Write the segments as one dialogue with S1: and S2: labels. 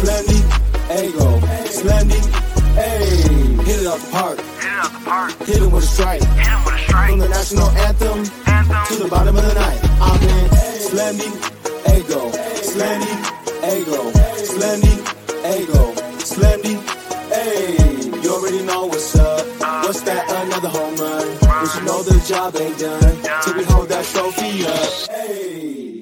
S1: Slendy, Ego, Slendy, ayy. Hit it out the park.
S2: Hit it out the park.
S1: Hit it with a strike.
S2: Hit him with a strike.
S1: From the national anthem,
S2: Anthem.
S1: to the bottom of the night. I'm in Slendy, Ego, Slendy, Ego, Slendy, Ego, Slendy, ayy. You already know what's up. What's that? Another home run. But you know the job ain't done till we hold that trophy up. Ayy.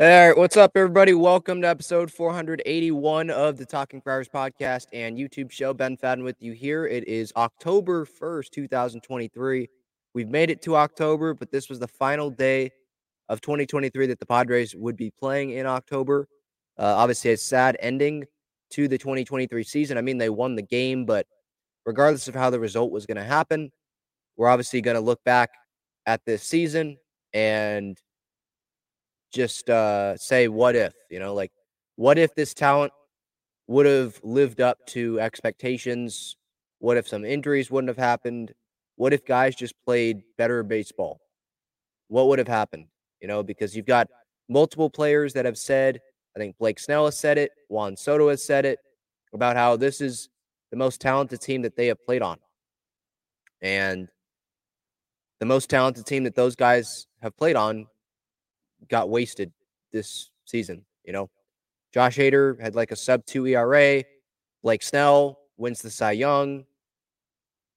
S3: All right, what's up, everybody? Welcome to episode 481 of the Talking Friars podcast and YouTube show. Ben Fadden with you here. It is October 1st, 2023. We've made it to October, but this was the final day of 2023 that the Padres would be playing in October. Uh, obviously, a sad ending to the 2023 season. I mean, they won the game, but regardless of how the result was going to happen, we're obviously going to look back at this season and just uh, say what if, you know, like what if this talent would have lived up to expectations? What if some injuries wouldn't have happened? What if guys just played better baseball? What would have happened? You know, because you've got multiple players that have said, I think Blake Snell has said it, Juan Soto has said it, about how this is the most talented team that they have played on. And the most talented team that those guys have played on got wasted this season. You know, Josh Hader had like a sub two ERA. Blake Snell wins the Cy Young,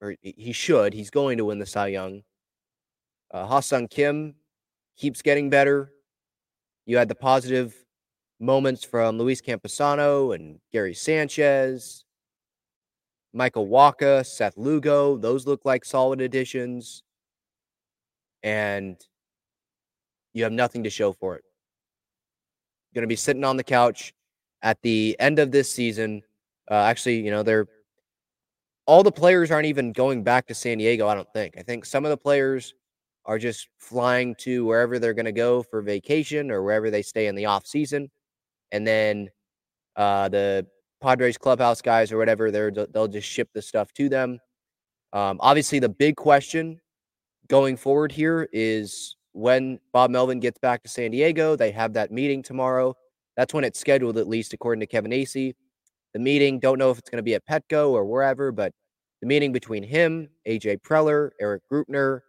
S3: or he should. He's going to win the Cy Young. Uh, Ha-Seong Kim keeps getting better. You had the positive moments from Luis Campusano and Gary Sanchez, Michael Wacha, Seth Lugo. Those look like solid additions. And you have nothing to show for it. Going to be sitting on the couch at the end of this season. Uh, actually, you know, they're all the players aren't even going back to San Diego. I don't think. I think some of the players are just flying to wherever they're going to go for vacation or wherever they stay in the off season, and then uh, the Padres clubhouse guys or whatever, they're they'll just ship the stuff to them. Um, obviously, the big question going forward here is when Bob Melvin gets back to San Diego. They have that meeting tomorrow. That's when it's scheduled, at least according to Kevin Acee. The meeting, don't know if it's going to be at Petco or wherever, but the meeting between him, AJ Preller, Erik Greupner,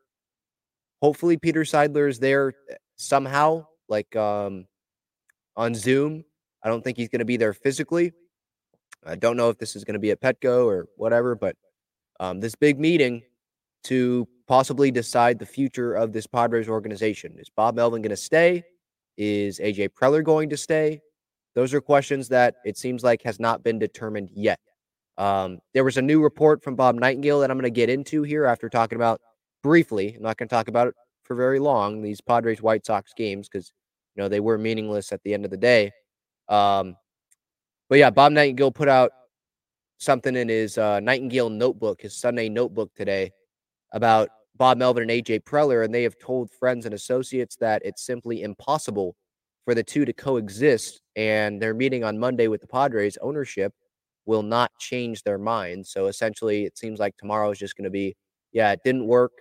S3: hopefully Peter Seidler is there eh, somehow, like um, on Zoom. I don't think he's going to be there physically. I don't know if this is going to be at Petco or whatever, but um, this big meeting to possibly decide the future of this Padres organization. Is Bob Melvin going to stay? Is AJ Preller going to stay? those are questions that it seems like has not been determined yet. Um, there was a new report from Bob Nightengale that I'm going to get into here after talking about briefly. I'm not going to talk about it for very long. These Padres White Sox games because you know they were meaningless at the end of the day. Um, but yeah, Bob Nightengale put out something in his uh, Nightengale notebook, his Sunday notebook today, about Bob Melvin and AJ Preller, and they have told friends and associates that it's simply impossible for the two to coexist. And they're meeting on Monday with the Padres ownership will not change their mind. So essentially, it seems like tomorrow is just going to be, yeah, it didn't work.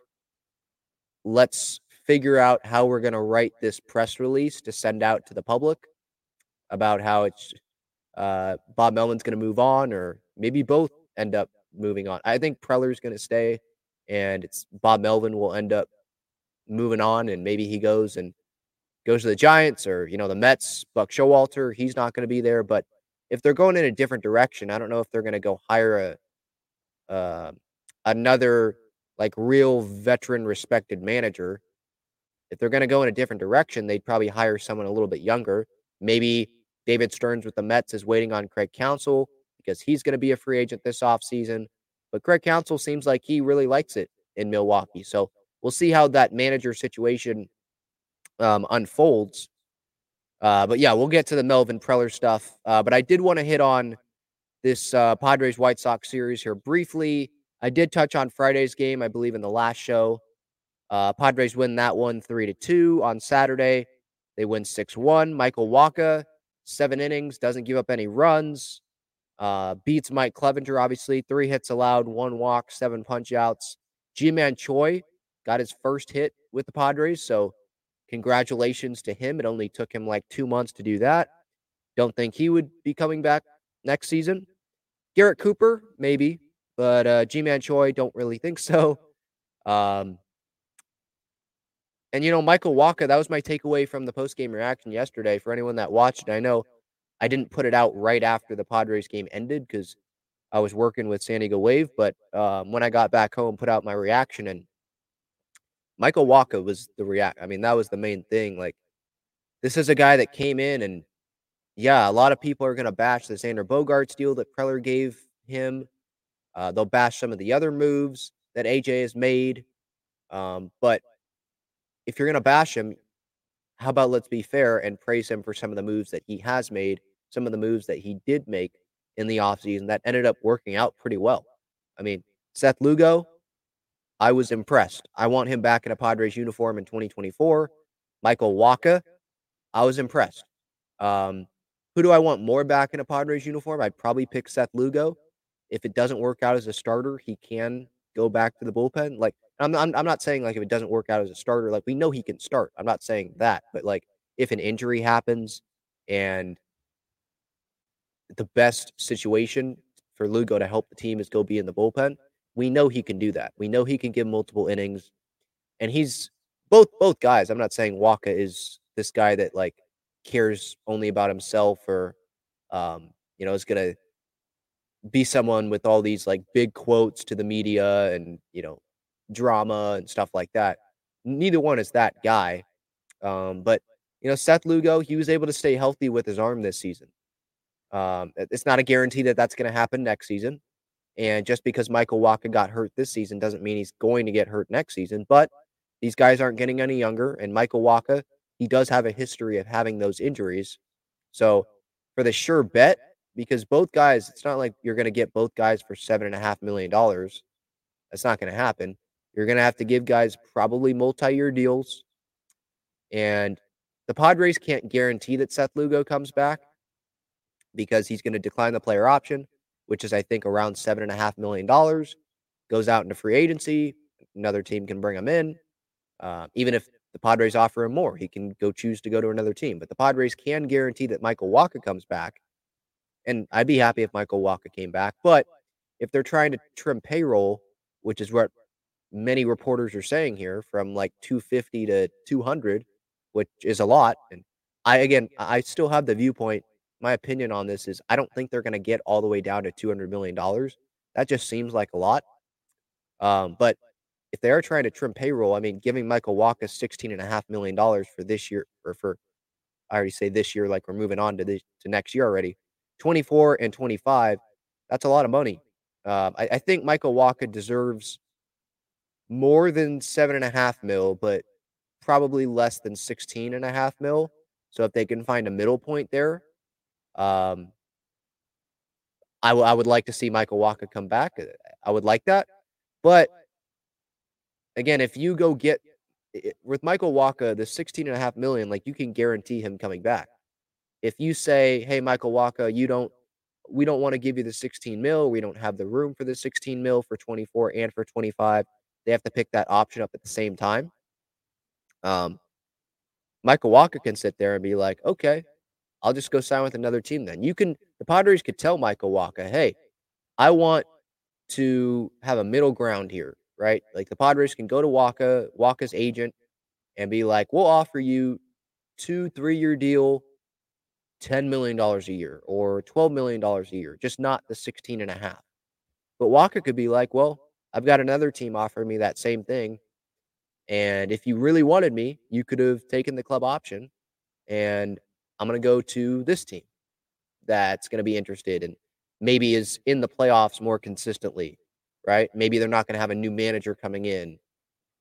S3: Let's figure out how we're going to write this press release to send out to the public about how it's uh, Bob Melvin's going to move on, or maybe both end up moving on. I think Preller's going to stay, and it's Bob Melvin will end up moving on, and maybe he goes and goes to the Giants or you know the Mets. Buck Showalter, he's not going to be there, but if they're going in a different direction, I don't know if they're going to go hire a uh, another like real veteran respected manager. If they're going to go in a different direction, they'd probably hire someone a little bit younger. Maybe David Stearns with the Mets is waiting on Craig Counsell because he's going to be a free agent this offseason. But Craig Counsell seems like he really likes it in Milwaukee. So we'll see how that manager situation um, unfolds. Uh, but yeah, we'll get to the Melvin Preller stuff. Uh, but I did want to hit on this uh, Padres White Sox series here briefly. I did touch on Friday's game, I believe, in the last show. Uh, Padres win that one three to two on Saturday. They win six one. Michael Wacha, seven innings, doesn't give up any runs. Uh, beats Mike Clevinger, obviously. Three hits allowed, one walk, seven punch outs. Ji-Man Choi got his first hit with the Padres. So Congratulations to him. It only took him like two months to do that. Don't think he would be coming back next season. Garrett Cooper, maybe, but uh, Ji-Man Choi, don't really think so. Um, and you know, Michael Wacha, that was my takeaway from the post game reaction yesterday. For anyone that watched, I know I didn't put it out right after the Padres game ended because I was working with San Diego Wave. But um, when I got back home, put out my reaction, and Michael Wacha was the react. I mean, that was the main thing. Like, this is a guy that came in and yeah, a lot of people are going to bash the Xander Bogaerts deal that Preller gave him. Uh, they'll bash some of the other moves that AJ has made. Um, but if you're going to bash him, how about let's be fair and praise him for some of the moves that he has made, some of the moves that he did make in the offseason that ended up working out pretty well. I mean, Seth Lugo, I was impressed. I want him back in a Padres uniform in 2024. Michael Wacha, I was impressed. Um, who do I want more back in a Padres uniform? I'd probably pick Seth Lugo. If it doesn't work out as a starter, he can go back to the bullpen. Like I'm, I'm, I'm not saying like if it doesn't work out as a starter, like we know he can start. I'm not saying that, but like if an injury happens and the best situation for Lugo to help the team is go be in the bullpen, we know he can do that. We know he can give multiple innings, and he's both both guys. I'm not saying Wacha is this guy that like cares only about himself or um, you know is gonna be someone with all these like big quotes to the media and you know drama and stuff like that. Neither one is that guy. Um, but you know, Seth Lugo, he was able to stay healthy with his arm this season. Um, it's not a guarantee that that's going to happen next season. And just because Michael Wacha got hurt this season doesn't mean he's going to get hurt next season. But these guys aren't getting any younger. And Michael Wacha, he does have a history of having those injuries. So for the sure bet, because both guys, it's not like you're going to get both guys for seven and a half million dollars. That's not going to happen. You're going to have to give guys probably multi-year deals. And the Padres can't guarantee that Seth Lugo comes back because he's going to decline the player option which is I think around seven and a half million dollars, goes out into free agency. Another team can bring him in. Uh, even if the Padres offer him more, he can go choose to go to another team. But the Padres can guarantee that Michael Wacha comes back. And I'd be happy if Michael Wacha came back. But if they're trying to trim payroll, which is what many reporters are saying here, from like 250 to 200, which is a lot. And I, again, I still have the viewpoint my opinion on this is I don't think they're going to get all the way down to $200 million. That just seems like a lot. Um, but if they are trying to trim payroll, I mean, giving Michael Wacha $16.5 million for this year or for I already say this year, like we're moving on to this to next year already. 24 and 25, that's a lot of money. Um, I, I think Michael Wacha deserves more than seven and a half mil, but probably less than 16 and a half mil. So if they can find a middle point there, um, I, w- I would like to see Michael Wacha come back. Uh, I would like that. But again, if you go get with Michael Wacha, the 16 and a half million, like you can guarantee him coming back. If you say, hey, Michael Wacha, you don't, we don't want to give you the 16 mil. We don't have the room for the 16 mil for 24 and for 25. They have to pick that option up at the same time. Um, Michael Wacha can sit there and be like, okay, I'll just go sign with another team then. You can, the Padres could tell Michael Wacha, hey, I want to have a middle ground here, right? Like the Padres can go to Wacha, Wacha's agent, and be like, we'll offer you two, three year deal, $10 million a year or $12 million a year, just not the 16 and a half. But Wacha could be like, well, I've got another team offering me that same thing. And if you really wanted me, you could have taken the club option. And I'm going to go to this team that's going to be interested and maybe is in the playoffs more consistently, right? Maybe they're not going to have a new manager coming in.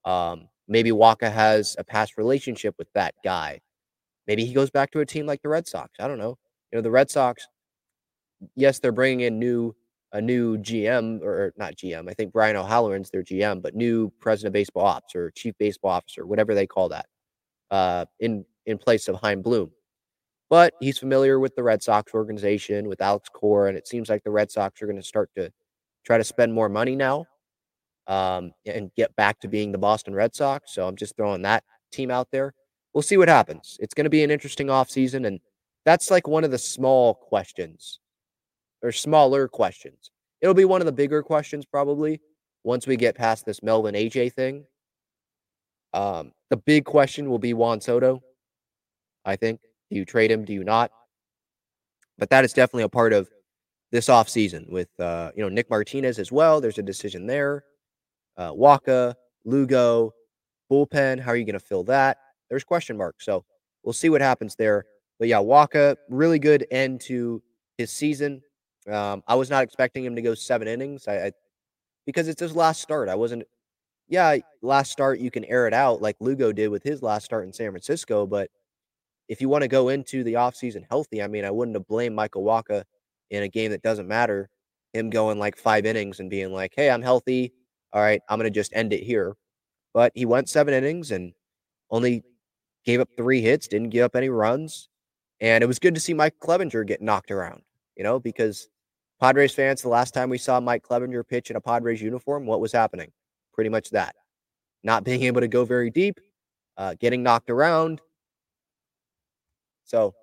S3: Um, maybe Wacha has a past relationship with that guy. Maybe he goes back to a team like the Red Sox. I don't know. You know, the Red Sox, yes, they're bringing in new a new GM or not GM. I think Brian O'Halloran's their GM, but new president of baseball ops or chief baseball officer, whatever they call that, uh, in in place of Chaim Bloom. But he's familiar with the Red Sox organization, with Alex Cora, and it seems like the Red Sox are going to start to try to spend more money now um, and get back to being the Boston Red Sox. So I'm just throwing that team out there. We'll see what happens. It's going to be an interesting offseason, and that's like one of the small questions or smaller questions. It'll be one of the bigger questions probably once we get past this Melvin AJ thing. Um, the big question will be Juan Soto. I think. Do you trade him? Do you not? But that is definitely a part of this offseason with uh, you know Nick Martinez as well. There's a decision there. Uh, Wacha, Lugo, bullpen. How are you going to fill that? There's question marks. So we'll see what happens there. But yeah, Wacha, really good end to his season. Um, I was not expecting him to go seven innings. I, I because it's his last start. I wasn't. Yeah, last start you can air it out like Lugo did with his last start in San Francisco. But if you want to go into the offseason healthy, I mean, I wouldn't have blamed Michael Wacha in a game that doesn't matter. Him going like five innings and being like, "Hey, I'm healthy. All right, I'm gonna just end it here." But he went seven innings and only gave up three hits, didn't give up any runs, and it was good to see Mike Clevinger get knocked around. You know, because Padres fans, the last time we saw Mike Clevinger pitch in a Padres uniform, what was happening? Pretty much that. Not being able to go very deep, uh, getting knocked around. So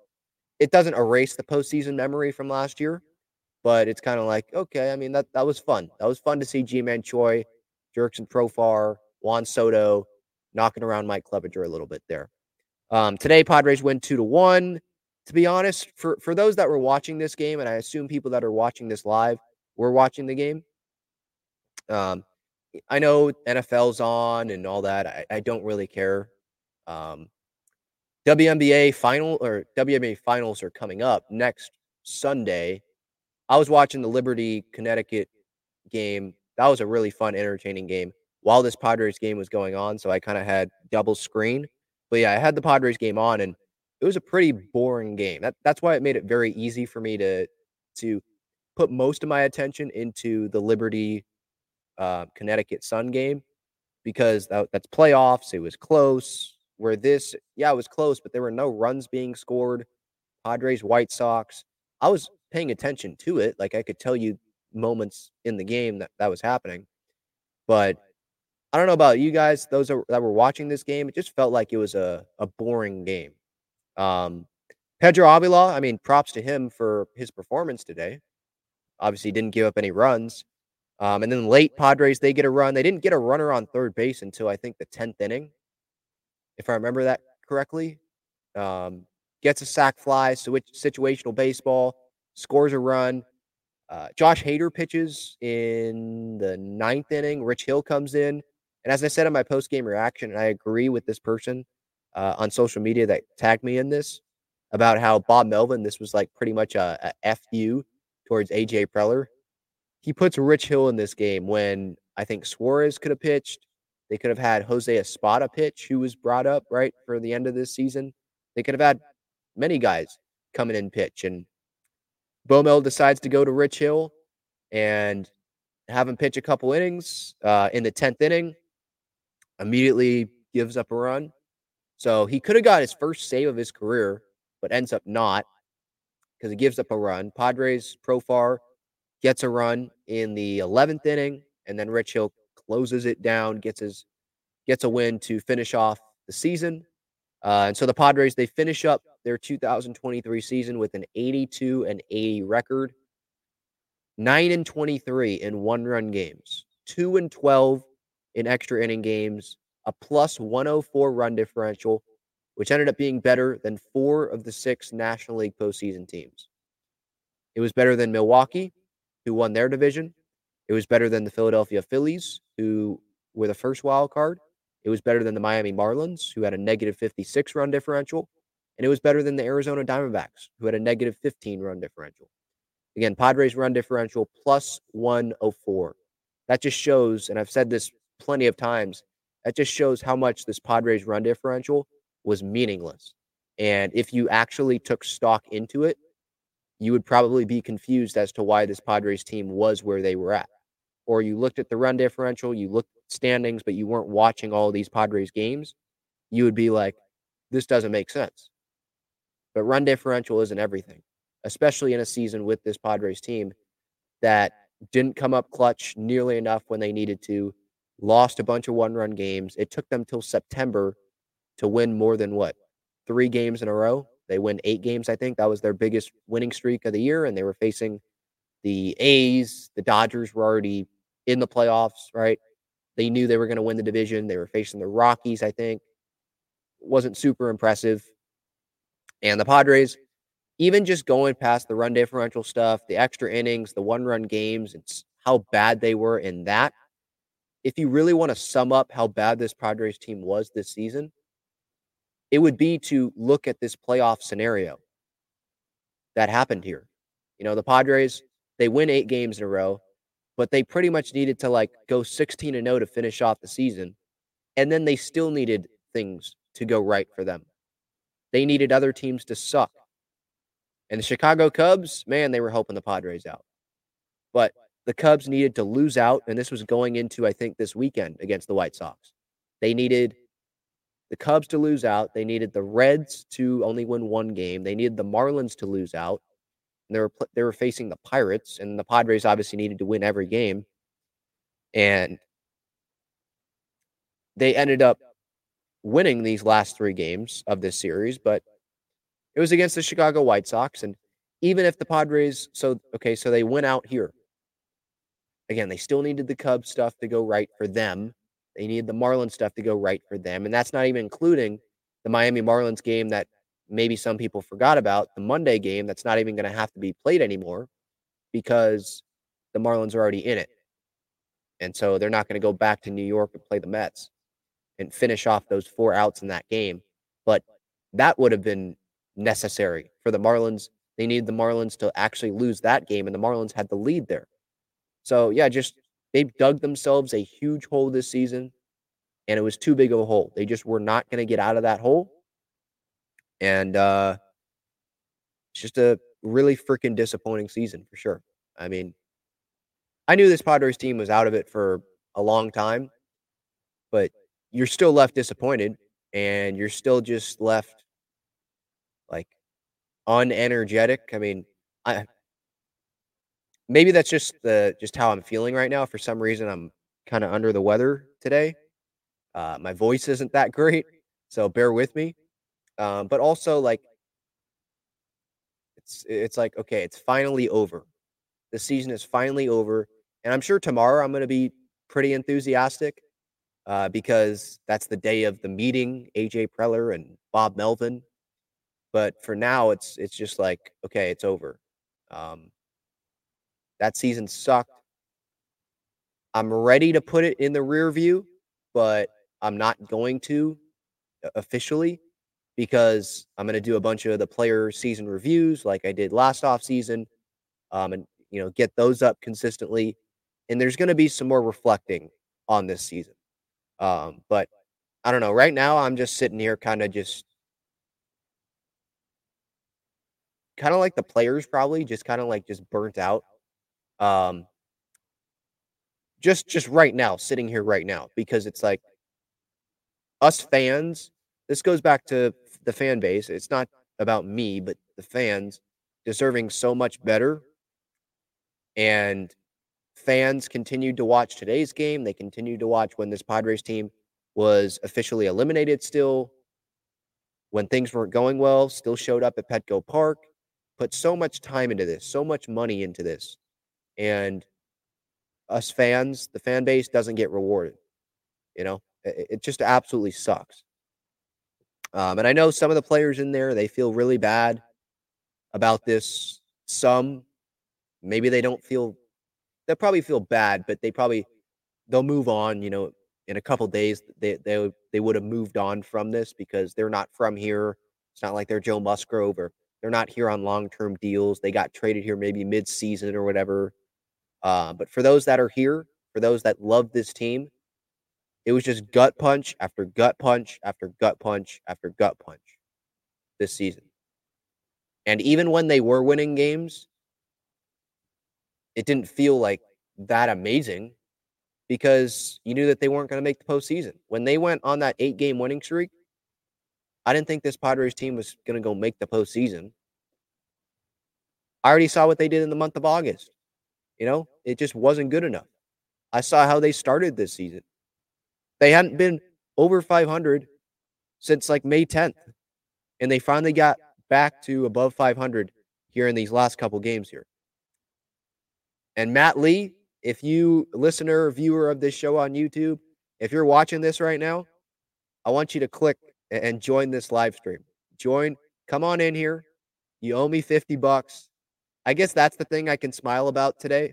S3: it doesn't erase the postseason memory from last year, but it's kind of like, okay, I mean, that, that was fun. That was fun to see Ji-Man Choi, Jurickson Profar, Juan Soto knocking around Mike Clevinger a little bit there. Um, today, Padres win two to one to be honest, for for those that were watching this game, and I assume people that are watching this live were watching the game. Um, I know NFL's on and all that. I, I don't really care. Um, WNBA final or WNBA finals are coming up next Sunday. I was watching the Liberty Connecticut game. That was a really fun, entertaining game while this Padres game was going on. So I kind of had double screen. But yeah, I had the Padres game on and it was a pretty boring game. That that's why it made it very easy for me to to put most of my attention into the Liberty uh, Connecticut Sun game because that, that's playoffs. It was close. Where this, yeah, it was close, but there were no runs being scored. Padres, White Sox. I was paying attention to it. Like I could tell you moments in the game that that was happening. But I don't know about you guys, those that were watching this game. It just felt like it was a, a boring game. Um, Pedro Avila, I mean, props to him for his performance today. Obviously, didn't give up any runs. Um, and then late Padres, they get a run. They didn't get a runner on third base until I think the 10th inning, if I remember that correctly. Um, gets a sac fly, switch, situational baseball, scores a run. Uh, Josh Hader pitches in the ninth inning. Rich Hill comes in. And as I said in my post game reaction, and I agree with this person, uh, on social media that tagged me in this. about how Bob Melvin, this was like pretty much a, a fu towards AJ Preller. He puts Rich Hill in this game when I think Suarez could have pitched. They could have had Jose Espada pitch, who was brought up right for the end of this season. They could have had many guys coming in pitch, and Bomel decides to go to Rich Hill and have him pitch a couple innings. Uh, in the tenth inning, immediately gives up a run. So he could have got his first save of his career, but ends up not because he gives up a run. Padres Profar gets a run in the 11th inning, and then Rich Hill closes it down, gets his gets a win to finish off the season. Uh, and so the Padres they finish up their 2023 season with an 82 and 80 record, nine and 23 in one run games, two and 12 in extra inning games, a plus 104 run differential, which ended up being better than four of the six National League postseason teams. It was better than Milwaukee, who won their division. It was better than the Philadelphia Phillies, who were the first wild card. It was better than the Miami Marlins, who had a negative 56 run differential. And it was better than the Arizona Diamondbacks, who had a negative 15 run differential. Again, Padres run differential plus 104. That just shows, and I've said this plenty of times, that just shows how much this Padres run differential was meaningless. And if you actually took stock into it, you would probably be confused as to why this Padres team was where they were at. Or you looked at the run differential, you looked at standings, but you weren't watching all these Padres games, you would be like, this doesn't make sense. But run differential isn't everything, especially in a season with this Padres team that didn't come up clutch nearly enough when they needed to, lost a bunch of one run games. It took them till September to win more than what, three games in a row? They win eight games, I think. That was their biggest winning streak of the year. And they were facing the A's. The Dodgers were already in the playoffs, right? They knew they were going to win the division. They were facing the Rockies, I think. Wasn't super impressive. And the Padres, even just going past the run differential stuff, the extra innings, the one run games, it's how bad they were in that. If you really want to sum up how bad this Padres team was this season, it would be to look at this playoff scenario that happened here. You know, the Padres, they win eight games in a row, but they pretty much needed to like go 16 and 0 to finish off the season. And then they still needed things to go right for them. They needed other teams to suck. And the Chicago Cubs, man, they were helping the Padres out. But the Cubs needed to lose out. And this was going into, I think, this weekend against the White Sox. They needed the Cubs to lose out. They needed the Reds to only win one game. They needed the Marlins to lose out. They were they were facing the Pirates, and the Padres obviously needed to win every game. And they ended up winning these last three games of this series, but it was against the Chicago White Sox. And even if the Padres, so okay, so they went out here. Again, they still needed the Cubs stuff to go right for them. They needed the Marlins stuff to go right for them. And that's not even including the Miami Marlins game that maybe some people forgot about, the Monday game that's not even going to have to be played anymore because the Marlins are already in it. And so they're not going to go back to New York and play the Mets and finish off those four outs in that game. But that would have been necessary for the Marlins. They needed the Marlins to actually lose that game, and the Marlins had the lead there. So, yeah, just They've dug themselves a huge hole this season, and it was too big of a hole. They just were not going to get out of that hole. And uh, it's just a really freaking disappointing season for sure. I mean, I knew this Padres team was out of it for a long time, but you're still left disappointed and you're still just left like unenergetic. I mean, I maybe that's just the just how I'm feeling right now. For some reason, I'm kind of under the weather today. Uh, my voice isn't that great, so bear with me. Um, but also, like, it's it's like okay, it's finally over. The season is finally over, and I'm sure tomorrow I'm going to be pretty enthusiastic uh, because that's the day of the meeting. AJ Preller and Bob Melvin. But for now, it's it's just like okay, it's over. Um, that season sucked. I'm ready to put it in the rear view, but I'm not going to officially because I'm going to do a bunch of the player season reviews like I did last off season, um, and you know get those up consistently. And there's going to be some more reflecting on this season. Um, but I don't know. Right now, I'm just sitting here, kind of just, kind of like the players, probably just kind of like just burnt out. Um, just just right now, sitting here right now, because it's like us fans. This goes back to the fan base. It's not about me, but the fans deserving so much better. And fans continued to watch today's game. They continued to watch when this Padres team was officially eliminated still. When things weren't going well, still showed up at Petco Park, put so much time into this, so much money into this. And us fans, the fan base doesn't get rewarded. You know, it, it just absolutely sucks. Um, and I know some of the players in there, they feel really bad about this. Some, maybe they don't feel, they'll probably feel bad, but they probably, they'll move on, you know, in a couple days, they, they, they would have moved on from this because they're not from here. It's not like they're Joe Musgrove or they're not here on long-term deals. They got traded here maybe mid-season or whatever. Uh, but for those that are here, for those that love this team, it was just gut punch after gut punch after gut punch after gut punch this season. And even when they were winning games, it didn't feel like that amazing because you knew that they weren't going to make the postseason. When they went on that eight game winning streak, I didn't think this Padres team was going to go make the postseason. I already saw what they did in the month of August. You know, it just wasn't good enough. I saw how they started this season. They hadn't been over 500 since like May 10th. And they finally got back to above 500 here in these last couple games here. And Matt Lee, if you listener viewer of this show on YouTube, if you're watching this right now, I want you to click and join this live stream. Join, come on in here. You owe me 50 bucks. I guess that's the thing I can smile about today.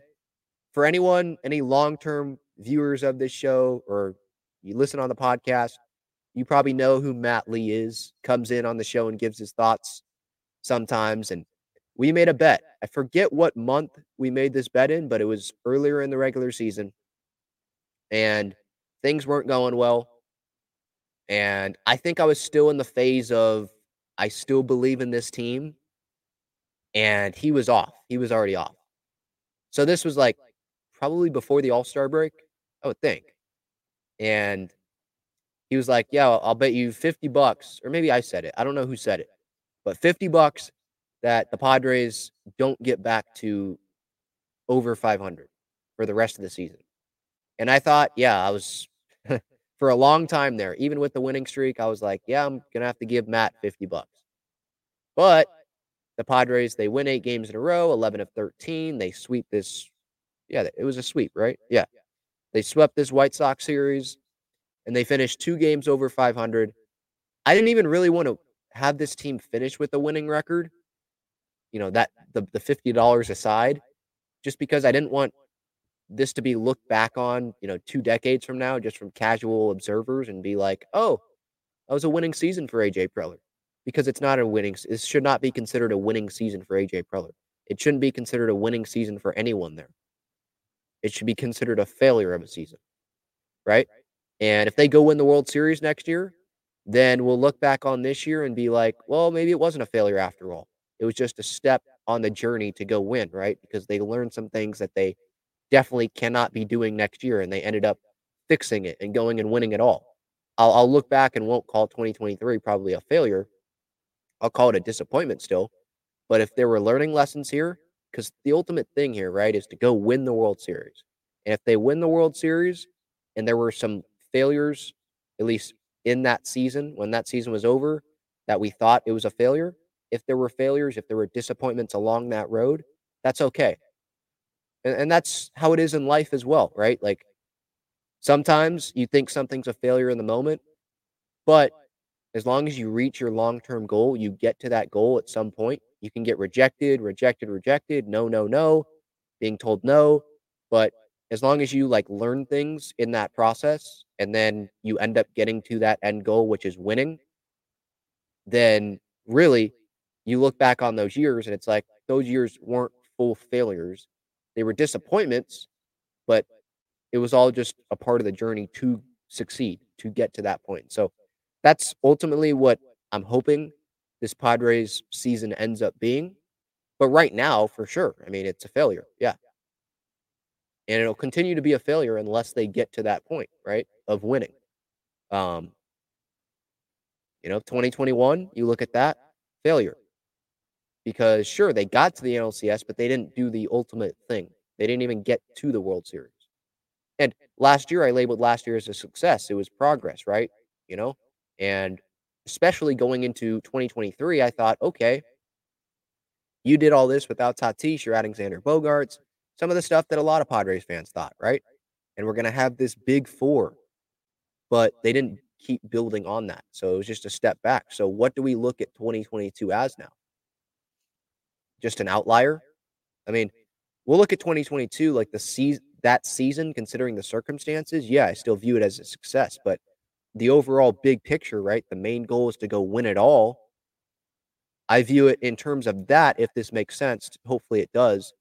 S3: For anyone, any long-term viewers of this show or you listen on the podcast, you probably know who Matt Lee is, comes in on the show and gives his thoughts sometimes. And we made a bet. I forget what month we made this bet in, but it was earlier in the regular season. And things weren't going well. And I think I was still in the phase of I still believe in this team. And he was off. He was already off. So this was like probably before the All Star break, I would think. And he was like, Yeah, I'll bet you 50 bucks. Or maybe I said it. I don't know who said it, but 50 bucks that the Padres don't get back to over 500 for the rest of the season. And I thought, yeah, I was for a long time there, even with the winning streak, I was like, yeah, I'm going to have to give Matt 50 bucks. But the Padres, they win eight games in a row, 11 of 13. They sweep this. Yeah, it was a sweep, right? Yeah. They swept this White Sox series and they finished two games over 500. I didn't even really want to have this team finish with a winning record. You know, that the, the $50 aside, just because I didn't want this to be looked back on, you know, two decades from now, just from casual observers and be like, oh, that was a winning season for AJ Preller. Because it's not a winning, this should not be considered a winning season for AJ Preller. It shouldn't be considered a winning season for anyone there it should be considered a failure of a season, right? And if they go win the World Series next year, then we'll look back on this year and be like, well, maybe it wasn't a failure after all. It was just a step on the journey to go win, right? Because they learned some things that they definitely cannot be doing next year, and they ended up fixing it and going and winning it all. I'll, I'll look back and won't call 2023 probably a failure. I'll call it a disappointment still. But if there were learning lessons here, because the ultimate thing here, right, is to go win the World Series. And if they win the World Series and there were some failures, at least in that season, when that season was over, that we thought it was a failure, if there were failures, if there were disappointments along that road, that's okay. And, and that's how it is in life as well, right? Like sometimes you think something's a failure in the moment, but as long as you reach your long term goal, you get to that goal at some point, you can get rejected, rejected, rejected, no, no, no, being told no. But as long as you like learn things in that process and then you end up getting to that end goal, which is winning, then really you look back on those years and it's like those years weren't full failures. They were disappointments, but it was all just a part of the journey to succeed, to get to that point. So that's ultimately what I'm hoping this Padres season ends up being. But right now, for sure, I mean, it's a failure. Yeah. And it'll continue to be a failure unless they get to that point, right, of winning. Um, you know, 2021, you look at that, failure. Because sure, they got to the NLCS, but they didn't do the ultimate thing. They didn't even get to the World Series. And last year, I labeled last year as a success. It was progress, right? You know, and especially going into 2023, I thought, okay, you did all this without Tatis. You're adding Xander Bogaerts, some of the stuff that a lot of Padres fans thought, right? And we're going to have this big four, but they didn't keep building on that. So it was just a step back. So what do we look at 2022 as now? Just an outlier? I mean, we'll look at 2022 like the season that season considering the circumstances. Yeah, I still view it as a success, but the overall big picture, right? The main goal is to go win it all. I view it in terms of that if this makes sense, hopefully it does.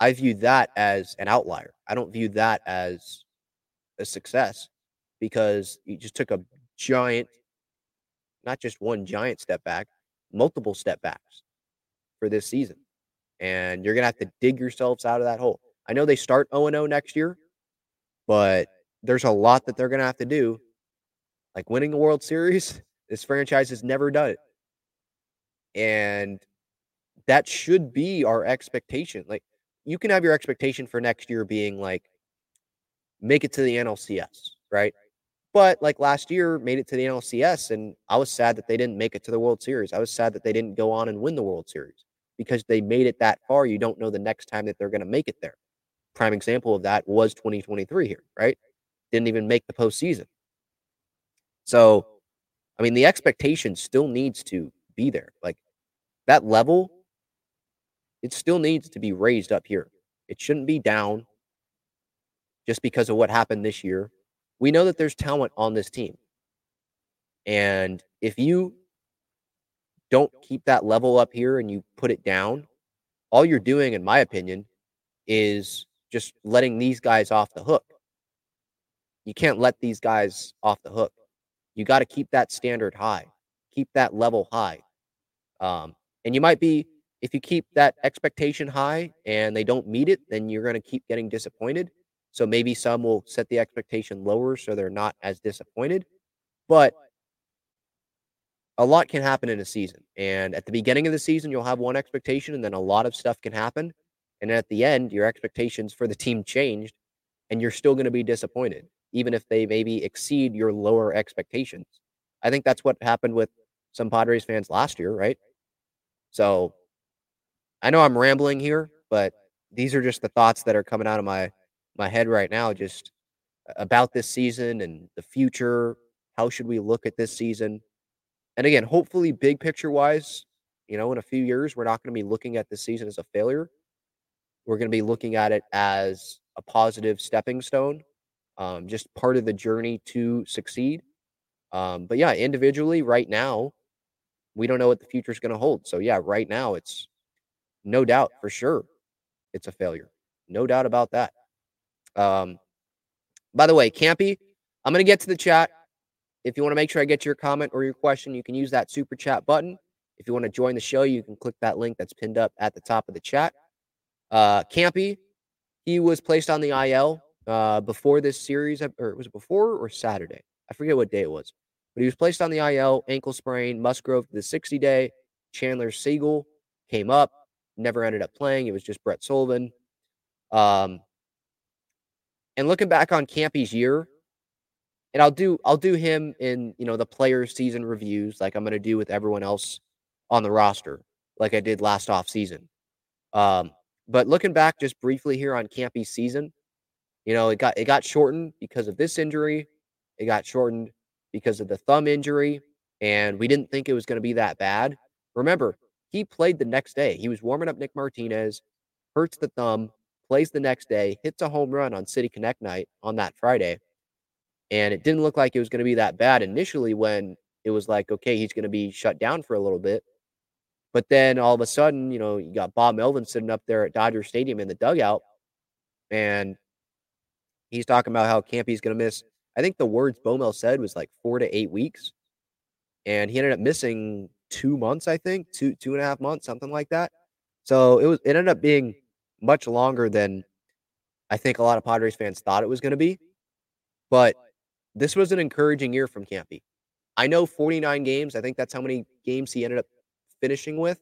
S3: I view that as an outlier. I don't view that as a success because you just took a giant, not just one giant step back, multiple step backs for this season. And you're going to have to dig yourselves out of that hole. I know they start 0 0 next year, but there's a lot that they're going to have to do. Like winning a World Series, this franchise has never done it. And that should be our expectation. Like, you can have your expectation for next year being like, make it to the NLCS, right? But like last year, made it to the NLCS, and I was sad that they didn't make it to the World Series. I was sad that they didn't go on and win the World Series because they made it that far. You don't know the next time that they're going to make it there. Prime example of that was 2023 here, right? Didn't even make the postseason. So, I mean, the expectation still needs to be there. Like that level, it still needs to be raised up here. It shouldn't be down just because of what happened this year we know that there's talent on this team. And if you don't keep that level up here and you put it down, all you're doing, in my opinion, is just letting these guys off the hook. You can't let these guys off the hook. You got to keep that standard high, keep that level high. Um, and you might be, if you keep that expectation high and they don't meet it, then you're going to keep getting disappointed. So maybe some will set the expectation lower so they're not as disappointed. But a lot can happen in a season. And at the beginning of the season, you'll have one expectation, and then a lot of stuff can happen. And at the end, your expectations for the team changed, and you're still going to be disappointed, even if they maybe exceed your lower expectations. I think that's what happened with some Padres fans last year, right? So I know I'm rambling here, but these are just the thoughts that are coming out of my my head right now just about this season and the future. How should we look at this season? And again, hopefully, big picture wise, you know, in a few years, we're not going to be looking at this season as a failure. We're going to be looking at it as a positive stepping stone, um, just part of the journey to succeed. Um, but yeah, individually, right now, we don't know what the future is going to hold. So yeah, right now, it's no doubt for sure it's a failure. No doubt about that. Um, by the way, Campy, I'm going to get to the chat. If you want to make sure I get your comment or your question, you can use that super chat button. If you want to join the show, you can click that link that's pinned up at the top of the chat. Uh, Campy, he was placed on the IL uh, before this series, or was it before or Saturday? I forget what day it was, but he was placed on the IL, ankle sprain, Musgrove the 60 day. Chandler Seagle came up, never ended up playing. It was just Brett Sullivan. Um, and looking back on Campy's year, and I'll do I'll do him in you know the player season reviews like I'm to do with everyone else on the roster, like I did last off season. Um, but looking back just briefly here on Campy's season, you know it got it got shortened because of this injury. It got shortened because of the thumb injury, and we didn't think it was going to be that bad. Remember, he played the next day. He was warming up Nick Martinez, hurts the thumb, plays the next day, hits a home run on City Connect night on that Friday. And it didn't look like it was going to be that bad initially when it was like, okay, he's going to be shut down for a little bit. But then all of a sudden, you know, you got Bob Melvin sitting up there at Dodger Stadium in the dugout, and he's talking about how Campy's going to miss. I think the words Bomel said was like four to eight weeks, and he ended up missing two months. I think two two and a half months, something like that. So it was it ended up being much longer than I think a lot of Padres fans thought it was going to be. But this was an encouraging year from Campy. I know 49 games. I think that's how many games he ended up finishing with.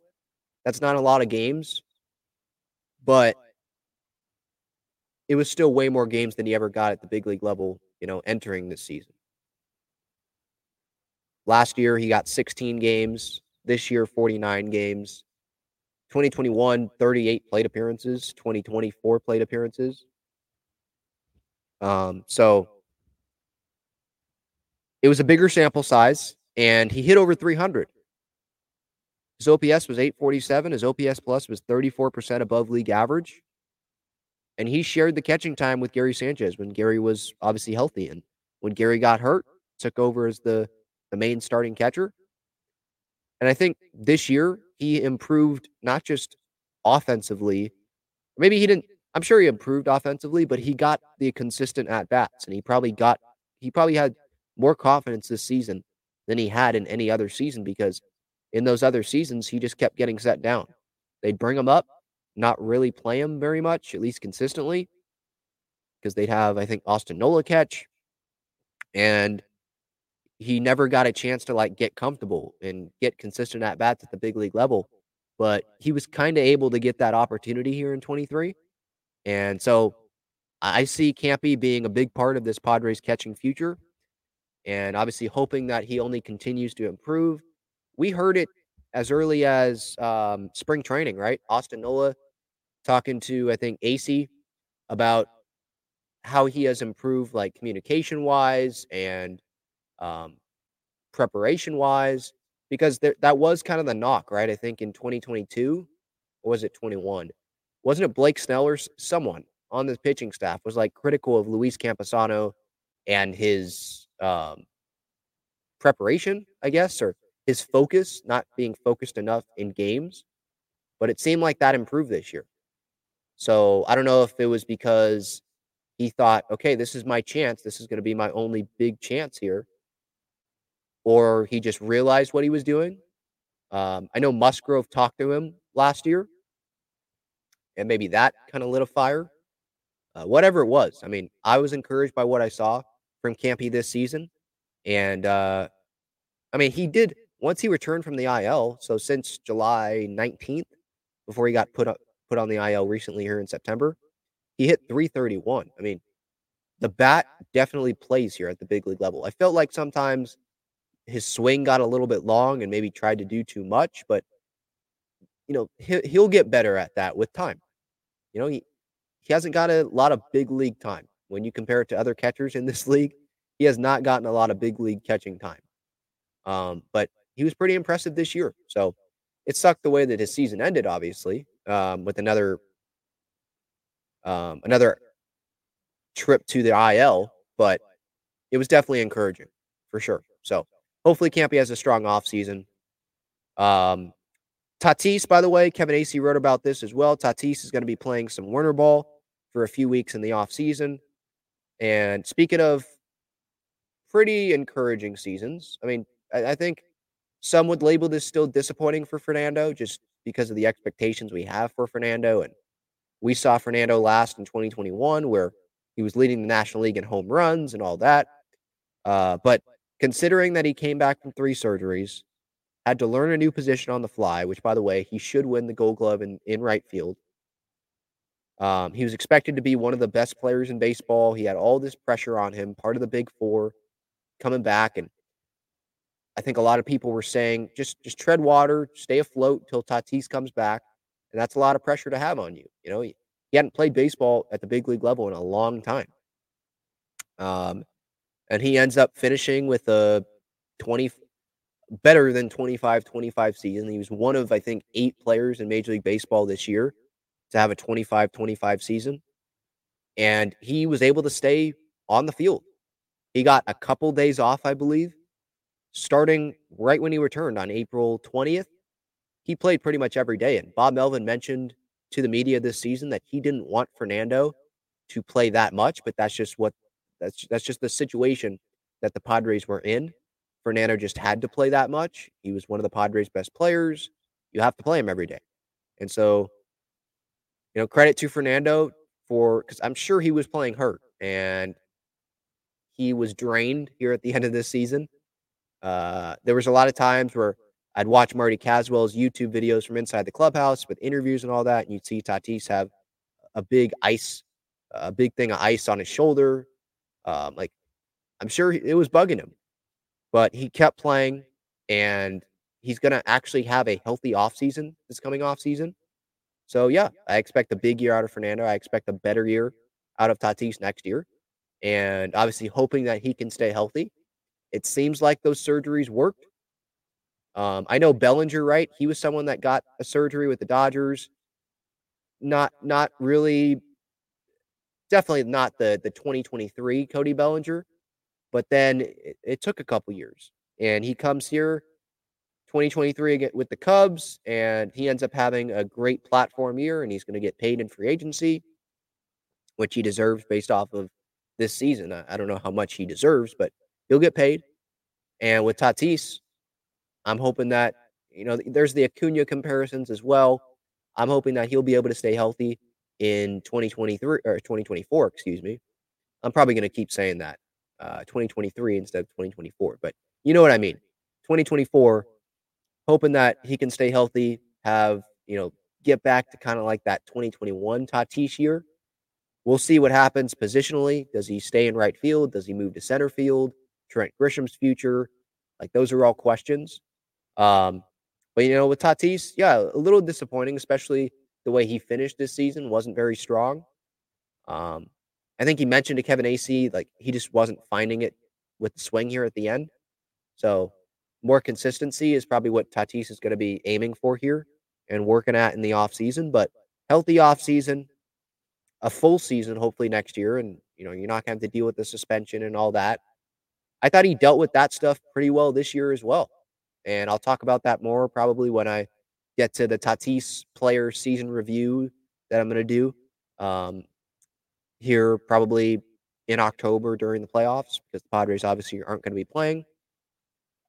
S3: That's not a lot of games, but it was still way more games than he ever got at the big league level, you know, entering this season. Last year, he got 16 games. This year, 49 games. 2021, 38 plate appearances. 2024 plate appearances. Um, so it was a bigger sample size, and he hit over 300. His OPS was 847. His OPS plus was 34% above league average. And he shared the catching time with Gary Sanchez when Gary was obviously healthy. And when Gary got hurt, took over as the, the main starting catcher. And I think this year he improved not just offensively, maybe he didn't, I'm sure he improved offensively, but he got the consistent at bats and he probably got, he probably had more confidence this season than he had in any other season because in those other seasons, he just kept getting set down. They'd bring him up, not really play him very much, at least consistently, because they'd have, I think, Austin Nola catch. And he never got a chance to like get comfortable and get consistent at bats at the big league level. But he was kind of able to get that opportunity here in 23. And so I see Campy being a big part of this Padres catching future. And obviously hoping that he only continues to improve we heard it as early as um, spring training, right? Austin Nola talking to I think Acee about how he has improved, like communication wise and um, preparation wise, because that was kind of the knock, right? I think in 2022, or was it 21? Wasn't it Blake Snell or someone on the pitching staff was like critical of Luis Campusano and his um, preparation, I guess, or his focus not being focused enough in games, but it seemed like that improved this year. So I don't know if it was because he thought, okay, this is my chance. This is going to be my only big chance here. Or he just realized what he was doing. Um, I know Musgrove talked to him last year, and maybe that kind of lit a fire. Uh, whatever it was, I mean, I was encouraged by what I saw from Campy this season, and uh, I mean, he did once he returned from the IL, so since July 19th, before he got put up put on the IL recently here in September, he hit 331. I mean, the bat definitely plays here at the big league level. I felt like sometimes his swing got a little bit long and maybe tried to do too much, but you know, he, he'll get better at that with time. You know, he he hasn't got a lot of big league time when you compare it to other catchers in this league. He has not gotten a lot of big league catching time. Um, but he was pretty impressive this year. So it sucked the way that his season ended, obviously, um, with another um, another trip to the IL, but it was definitely encouraging for sure. So hopefully Campy has a strong offseason. Um, Tatis, by the way, Kevin Acee wrote about this as well. Tatis is going to be playing some winter ball for a few weeks in the offseason. And speaking of pretty encouraging seasons, I mean, I, I think some would label this still disappointing for Fernando just because of the expectations we have for Fernando. And we saw Fernando last in 2021, where he was leading the National League in home runs and all that. Uh, but considering that he came back from three surgeries, had to learn a new position on the fly, which, by the way, he should win the gold glove in, in right field. Um, he was expected to be one of the best players in baseball. He had all this pressure on him, part of the big four, coming back. And I think a lot of people were saying just just tread water, stay afloat until Tatis comes back, and that's a lot of pressure to have on you. You know, he, he hadn't played baseball at the big league level in a long time. Um, and he ends up finishing with a 20 better than 25 25 season. He was one of I think 8 players in Major League Baseball this year to have a 25 25 season. And he was able to stay on the field. He got a couple days off, I believe, starting right when he returned on April 20th, he played pretty much every day. And Bob Melvin mentioned to the media this season that he didn't want Fernando to play that much, but that's just what that's that's just the situation that the Padres were in. Fernando just had to play that much. He was one of the Padres' best players. You have to play him every day. And so, you know, credit to Fernando for because I'm sure he was playing hurt and he was drained here at the end of this season. Uh, there was a lot of times where I'd watch Marty Caswell's YouTube videos from inside the clubhouse with interviews and all that, and you'd see Tatis have a big ice, a big thing of ice on his shoulder. Um, like I'm sure it was bugging him, but he kept playing, and he's going to actually have a healthy offseason this coming offseason. So, yeah, I expect a big year out of Fernando. I expect a better year out of Tatis next year. And obviously, hoping that he can stay healthy. It seems like those surgeries worked. Um, I know Bellinger, right? He was someone that got a surgery with the Dodgers. Not, not really, definitely not the the 2023 Cody Bellinger, but then it, it took a couple years, and he comes here 2023 again with the Cubs, and he ends up having a great platform year, and he's going to get paid in free agency, which he deserves based off of this season. I, I, don't know how much he deserves, but he'll get paid. And with Tatis, I'm hoping that you know there's the Acuna comparisons as well. I'm hoping that he'll be able to stay healthy in 2023 or 2024. Excuse me. I'm probably going to keep saying that uh, 2023 instead of 2024, but you know what I mean. 2024 hoping that he can stay healthy, have, you know, get back to kind of like that 2021 Tatis year. We'll see what happens positionally. Does he stay in right field? Does he move to center field? Trent Grisham's future? Like those are all questions. Um, but you know, with Tatis, yeah, a little disappointing, especially the way he finished this season wasn't very strong. Um, I think he mentioned to Kevin Acee, like he just wasn't finding it with the swing here at the end. So more consistency is probably what Tatis is going to be aiming for here and working at in the offseason. But healthy offseason, a full season, hopefully next year. And, you know, you're not going to have to deal with the suspension and all that. I thought he dealt with that stuff pretty well this year as well. And I'll talk about that more probably when I get to the Tatis player season review that I'm going to do um, here probably in October during the playoffs because the Padres obviously aren't going to be playing.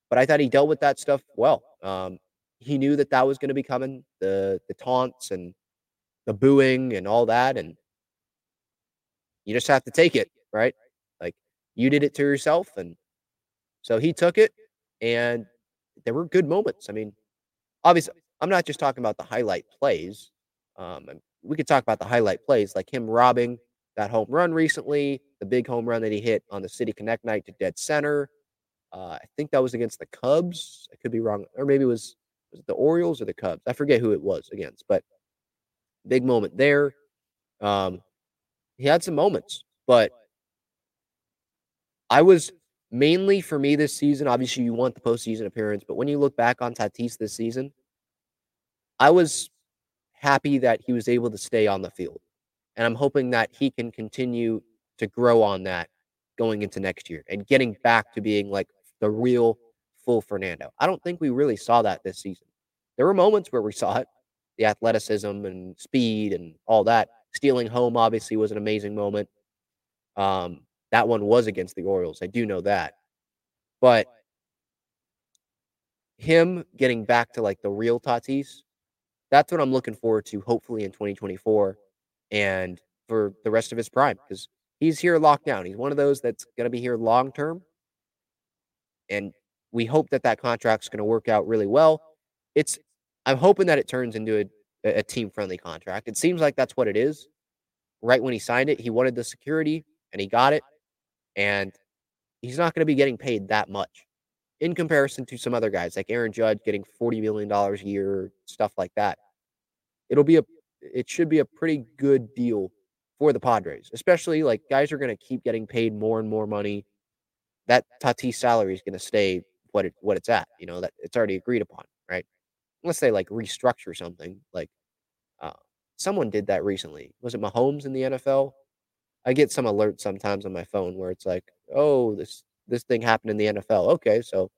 S3: But I thought he dealt with that stuff well. Um, he knew that that was going to be coming, the the taunts and the booing and all that, and you just have to take it, right? Like you did it to yourself, and so he took it, and there were good moments. I mean, obviously, I'm not just talking about the highlight plays. Um, we could talk about the highlight plays, like him robbing that home run recently, the big home run that he hit on the City Connect night to dead center. Uh, I think that was against the Cubs. I could be wrong, or maybe it was was it the Orioles or the Cubs. I forget who it was against, but big moment there. Um, he had some moments, but I was mainly for me this season. Obviously, you want the postseason appearance, but when you look back on Tatis this season, I was happy that he was able to stay on the field, and I'm hoping that he can continue to grow on that going into next year and getting back to being like the real full Fernando. I don't think we really saw that this season. There were moments where we saw it, the athleticism and speed and all that. Stealing home obviously was an amazing moment. Um, that one was against the Orioles. I do know that. But him getting back to like the real Tatis, that's what I'm looking forward to, hopefully in 2024 and for the rest of his prime, because he's here locked down. He's one of those that's going to be here long term and we hope that that contract's going to work out really well. It's I'm hoping that it turns into a, a team friendly contract. It seems like that's what it is. Right when he signed it, he wanted the security and he got it, and he's not going to be getting paid that much in comparison to some other guys like Aaron Judge getting forty million dollars a year, stuff like that. It'll be a it should be a pretty good deal for the Padres, especially like guys are going to keep getting paid more and more money that Tatis salary is going to stay what it what it's at. You know that it's already agreed upon, right? Unless they like restructure something. Like uh, someone did that recently. Was it Mahomes in the NFL? I get some alerts sometimes on my phone where it's like, oh, this this thing happened in the NFL. Okay, so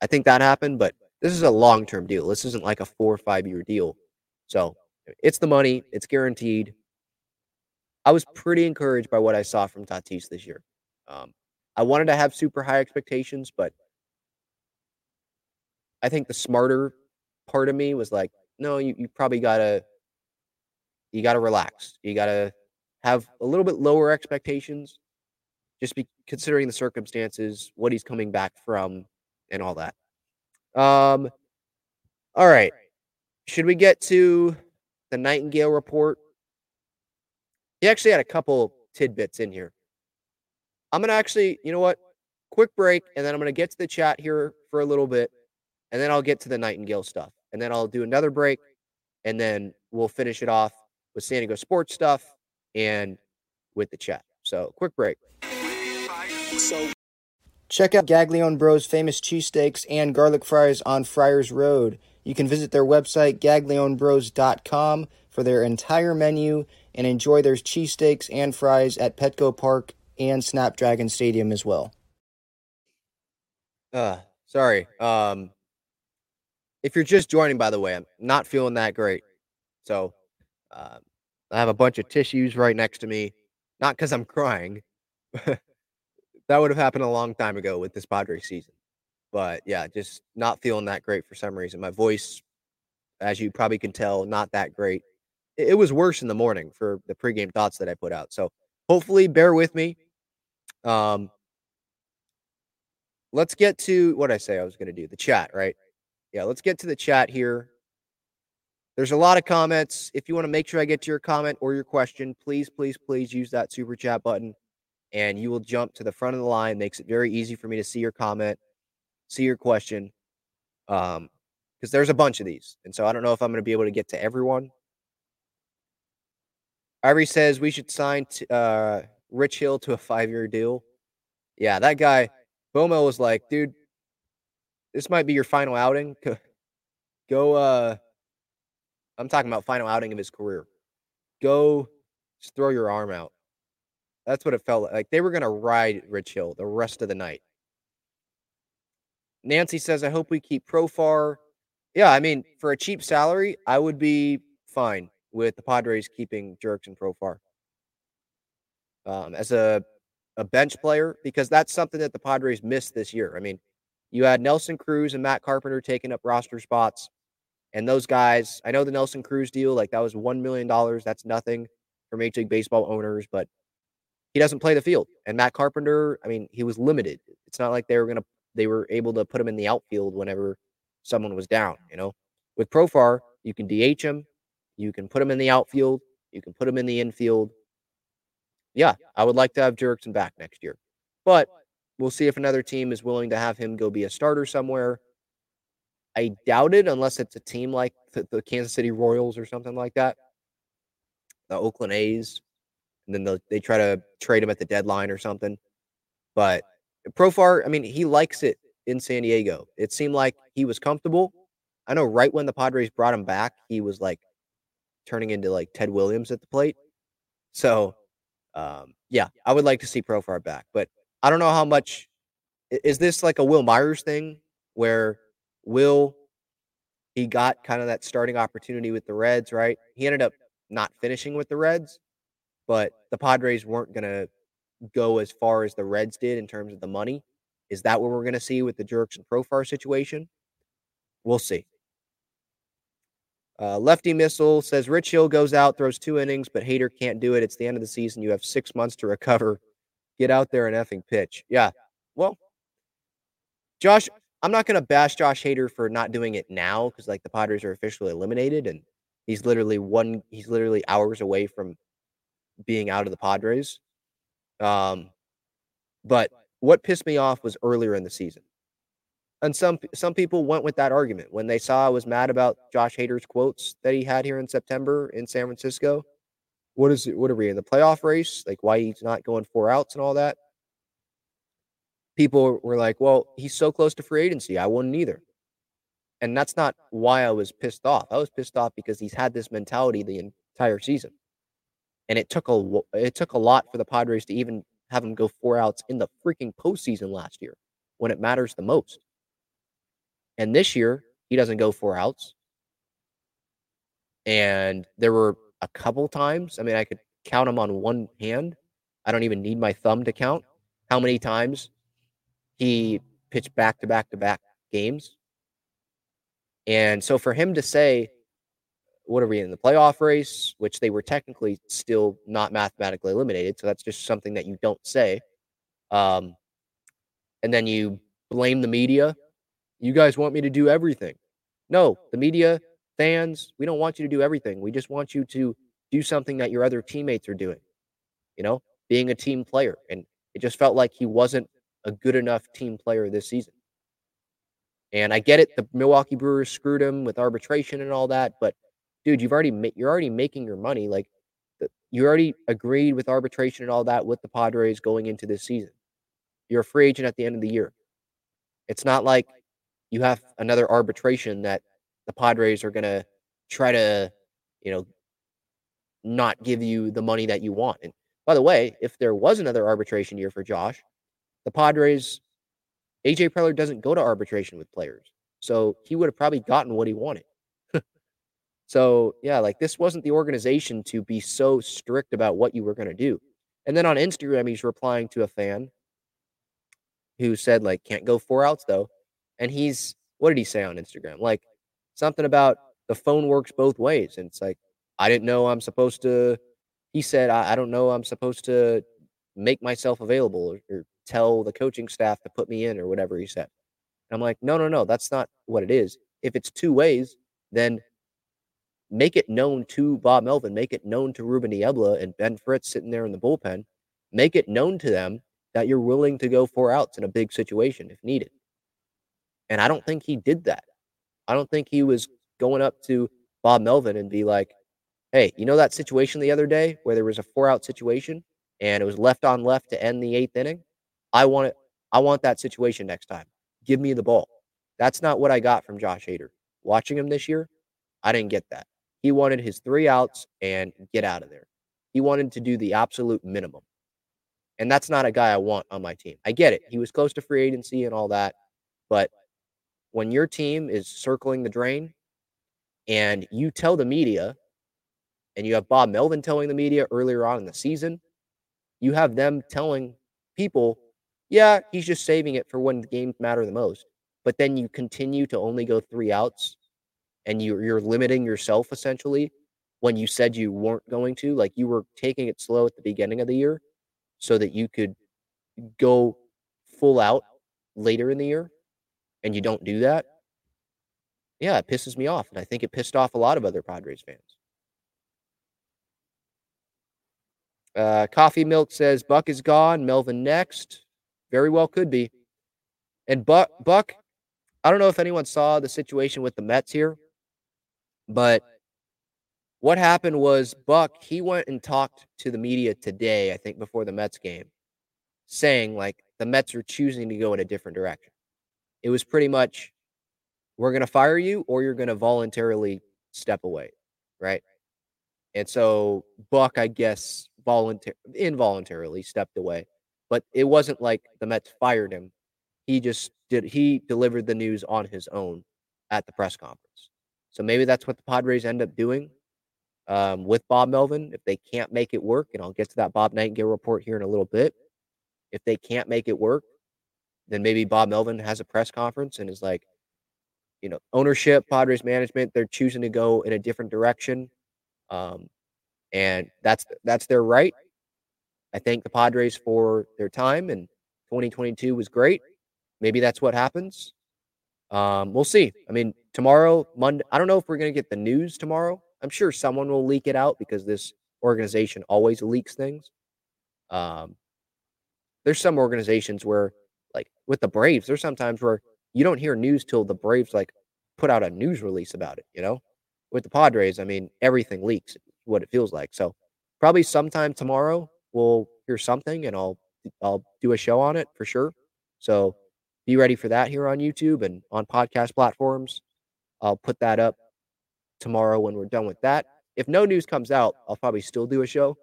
S3: I think that happened, but this is a long term deal. This isn't like a four or five year deal. So it's the money, it's guaranteed. I was pretty encouraged by what I saw from Tatis this year. Um, I wanted to have super high expectations, but I think the smarter part of me was like, no, you, you probably gotta you gotta relax. You gotta have a little bit lower expectations, just be considering the circumstances, what he's coming back from, and all that. Um, all right. Should we get to the Nightengale report? He actually had a couple tidbits in here. I'm gonna actually, you know what? Quick break, and then I'm gonna get to the chat here for a little bit, and then I'll get to the Nightengale stuff, and then I'll do another break, and then we'll finish it off with San Diego sports stuff and with the chat. So, quick break.
S1: So
S3: Check out Gaglione Bros' famous cheesesteaks and garlic fries on Friars Road. You can visit their website, gaglionebros.com, for their entire menu and enjoy their cheesesteaks and fries at Petco Park and Snapdragon Stadium as well. Uh, sorry. Um, if you're just joining, by the way, I'm not feeling that great. So, uh, I have a bunch of tissues right next to me. Not because I'm crying. that would have happened a long time ago with this Padres season. But yeah, just not feeling that great for some reason. My voice, as you probably can tell, not that great. It, was worse in the morning for the pregame thoughts that I put out. So hopefully, bear with me. Um, let's get to what I say I was going to do the chat, right? Yeah, let's get to the chat here. There's a lot of comments. If you want to make sure I get to your comment or your question, please, please, please use that super chat button and you will jump to the front of the line. Makes it very easy for me to see your comment, see your question. Um, because there's a bunch of these. And so I don't know if I'm going to be able to get to everyone. Ivory says we should sign t- uh, Rich Hill to a five year deal. Yeah, that guy, Bomo was like, dude, this might be your final outing. Go, uh, I'm talking about final outing of his career. Go just throw your arm out. That's what it felt like. They were going to ride Rich Hill the rest of the night. Nancy says, I hope we keep Profar. Yeah, I mean, for a cheap salary, I would be fine with the Padres keeping Jurickson Profar um, as a a bench player because that's something that the Padres missed this year. I mean, you had Nelson Cruz and Matt Carpenter taking up roster spots, and those guys. I know the Nelson Cruz deal, like that was one million dollars. That's nothing for Major League Baseball owners, but he doesn't play the field. And Matt Carpenter, I mean, he was limited. It's not like they were gonna they were able to put him in the outfield whenever someone was down. You know, with Profar, you can DH him, you can put him in the outfield, you can put him in the infield. Yeah, I would like to have Jurickson back next year, but we'll see if another team is willing to have him go be a starter somewhere. I doubt it unless it's a team like the, the Kansas City Royals or something like that, the Oakland A's, and then they try to trade him at the deadline or something. But Profar, I mean, he likes it in San Diego. It seemed like he was comfortable. I know right when the Padres brought him back, he was like turning into like Ted Williams at the plate. So, um, yeah, I would like to see Profar back, but I don't know how much. Is this like a Wil Myers thing where Will he got kind of that starting opportunity with the Reds, right? He ended up not finishing with the Reds, but the Padres weren't going to go as far as the Reds did in terms of the money. Is that what we're going to see with the Jurickson Profar situation? We'll see. Uh, Lefty Missile says Rich Hill goes out, throws two innings, but Hader can't do it. It's the end of the season. You have six months to recover. Get out there and effing pitch. Yeah. Well, Josh, I'm not going to bash Josh Hader for not doing it now because like the Padres are officially eliminated and he's literally one, he's literally hours away from being out of the Padres. Um, but what pissed me off was earlier in the season. And some some people went with that argument when they saw I was mad about Josh Hader's quotes that he had here in September in San Francisco. What is it? What are we in the playoff race? Like why he's not going four outs and all that? People were like, "Well, he's so close to free agency. I wouldn't either." And that's not why I was pissed off. I was pissed off because he's had this mentality the entire season, and it took a it took a lot for the Padres to even have him go four outs in the freaking postseason last year when it matters the most. And this year, he doesn't go four outs. And there were a couple times, I mean, I could count them on one hand. I don't even need my thumb to count how many times he pitched back to back to back games. And so for him to say, what are we in the playoff race, which they were technically still not mathematically eliminated. So that's just something that you don't say. Um, and then you blame the media. You guys want me to do everything. No, the media, fans, we don't want you to do everything. We just want you to do something that your other teammates are doing, you know, being a team player. And it just felt like he wasn't a good enough team player this season. And I get it, the Milwaukee Brewers screwed him with arbitration and all that, but dude, you've already ma- you're already making your money. Like you already agreed with arbitration and all that with the Padres going into this season. You're a free agent at the end of the year. It's not like you have another arbitration that the Padres are going to try to, you know, not give you the money that you want. And by the way, if there was another arbitration year for Josh, the Padres, AJ Preller doesn't go to arbitration with players. So he would have probably gotten what he wanted. So yeah, like this wasn't the organization to be so strict about what you were going to do. And then on Instagram, he's replying to a fan who said like can't go four outs though. And he's what did he say on Instagram? Like something about the phone works both ways. And it's like, I didn't know I'm supposed to he said, I, I don't know I'm supposed to make myself available or, or tell the coaching staff to put me in or whatever he said. And I'm like, no, no, no, that's not what it is. If it's two ways, then make it known to Bob Melvin, make it known to Ruben Niebla and Ben Fritz sitting there in the bullpen, make it known to them that you're willing to go four outs in a big situation if needed. And I don't think he did that. I don't think he was going up to Bob Melvin and be like, hey, you know that situation the other day where there was a four out situation and it was left on left to end the eighth inning? I want it. I want that situation next time. Give me the ball. That's not what I got from Josh Hader. Watching him this year, I didn't get that. He wanted his three outs and get out of there. He wanted to do the absolute minimum. And that's not a guy I want on my team. I get it. He was close to free agency and all that. But when your team is circling the drain and you tell the media, and you have Bob Melvin telling the media earlier on in the season, you have them telling people, yeah, he's just saving it for when the games matter the most. But then you continue to only go three outs and you, you're limiting yourself essentially when you said you weren't going to. Like you were taking it slow at the beginning of the year so that you could go full out later in the year, and you don't do that. Yeah, it pisses me off. And I think it pissed off a lot of other Padres fans. Uh, Coffee Milk says Buck is gone. Melvin next. Very well could be. And Buck, Buck, I don't know if anyone saw the situation with the Mets here. But what happened was Buck, he went and talked to the media today, I think before the Mets game, saying like the Mets are choosing to go in a different direction. It was pretty much we're going to fire you or you're going to voluntarily step away, right? And so Buck, I guess, voluntar involuntarily stepped away, but it wasn't like the Mets fired him. He just did he delivered the news on his own at the press conference. So maybe that's what the Padres end up doing um, with Bob Melvin. If they can't make it work, and I'll get to that Bob Nightengale report here in a little bit. If they can't make it work, then maybe Bob Melvin has a press conference and is like, you know, ownership, Padres management, they're choosing to go in a different direction. Um, and that's that's their right. I thank the Padres for their time, and 2022 was great. Maybe that's what happens. Um, we'll see. I mean, tomorrow, Monday, I don't know if we're going to get the news tomorrow. I'm sure someone will leak it out because this organization always leaks things. Um, there's some organizations where, like with the Braves, there's sometimes where you don't hear news till the Braves like put out a news release about it. You know, with the Padres, I mean, everything leaks. What it feels like. So probably sometime tomorrow we'll hear something, and I'll I'll do a show on it for sure. So be ready for that here on YouTube and on podcast platforms. I'll put that up tomorrow when we're done with that. If no news comes out, I'll probably still do a show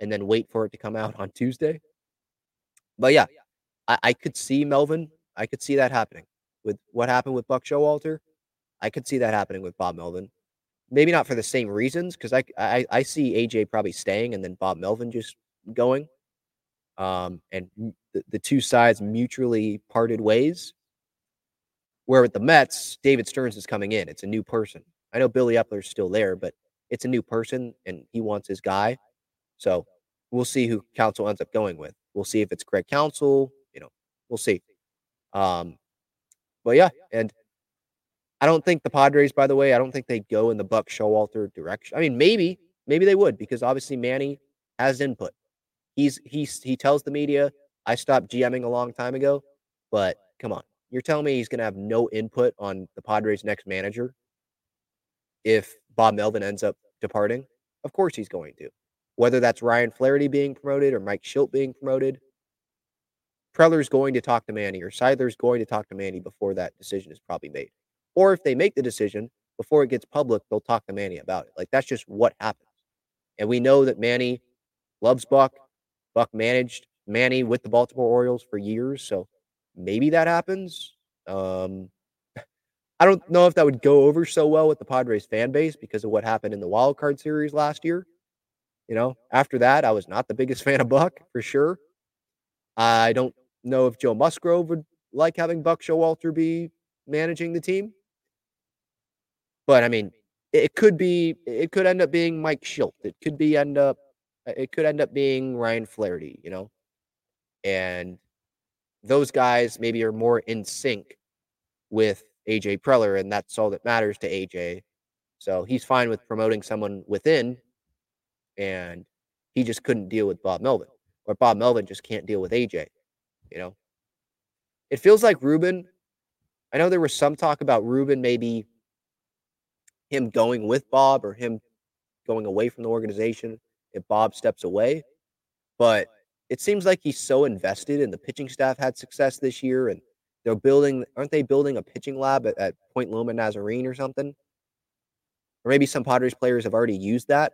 S3: and then wait for it to come out on Tuesday. But yeah, I, I could see Melvin. I could see that happening. with what happened with Buck Showalter. I could see that happening with Bob Melvin. Maybe not for the same reasons, because I, I I see AJ probably staying and then Bob Melvin just going. Um, and the, the two sides mutually parted ways. Where with the Mets, David Stearns is coming in. It's a new person. I know Billy Eppler's still there, but it's a new person and he wants his guy. So we'll see who Counsell ends up going with. We'll see if it's Craig Counsell. You know, we'll see. Um, but yeah, and I don't think the Padres, by the way, I don't think they go in the Buck Showalter direction. I mean, maybe, maybe they would because obviously Manny has input. He's he's he tells the media, I stopped GMing a long time ago, but come on. You're telling me he's gonna have no input on the Padres' next manager if Bob Melvin ends up departing? Of course he's going to. Whether that's Ryan Flaherty being promoted or Mike Shildt being promoted, Preller's going to talk to Manny or Seidler's going to talk to Manny before that decision is probably made. Or if they make the decision before it gets public, they'll talk to Manny about it. Like that's just what happens. And we know that Manny loves Buck. Buck managed Manny with the Baltimore Orioles for years, so maybe that happens. Um, I don't know if that would go over so well with the Padres fan base because of what happened in the wild card series last year. You know, after that, I was not the biggest fan of Buck for sure. I don't know if Joe Musgrove would like having Buck Showalter be managing the team. But I mean, it could be it could end up being Mike Shildt. It could be end up it could end up being Ryan Flaherty, you know? And those guys maybe are more in sync with AJ Preller, and that's all that matters to AJ. So he's fine with promoting someone within, and he just couldn't deal with Bob Melvin, or Bob Melvin just can't deal with AJ. You know, it feels like Ruben. I know there was some talk about Ruben maybe him going with Bob or him going away from the organization if Bob steps away, but it seems like he's so invested and the pitching staff had success this year and they're building aren't they building a pitching lab at, at Point Loma Nazarene or something? Or maybe some Padres players have already used that.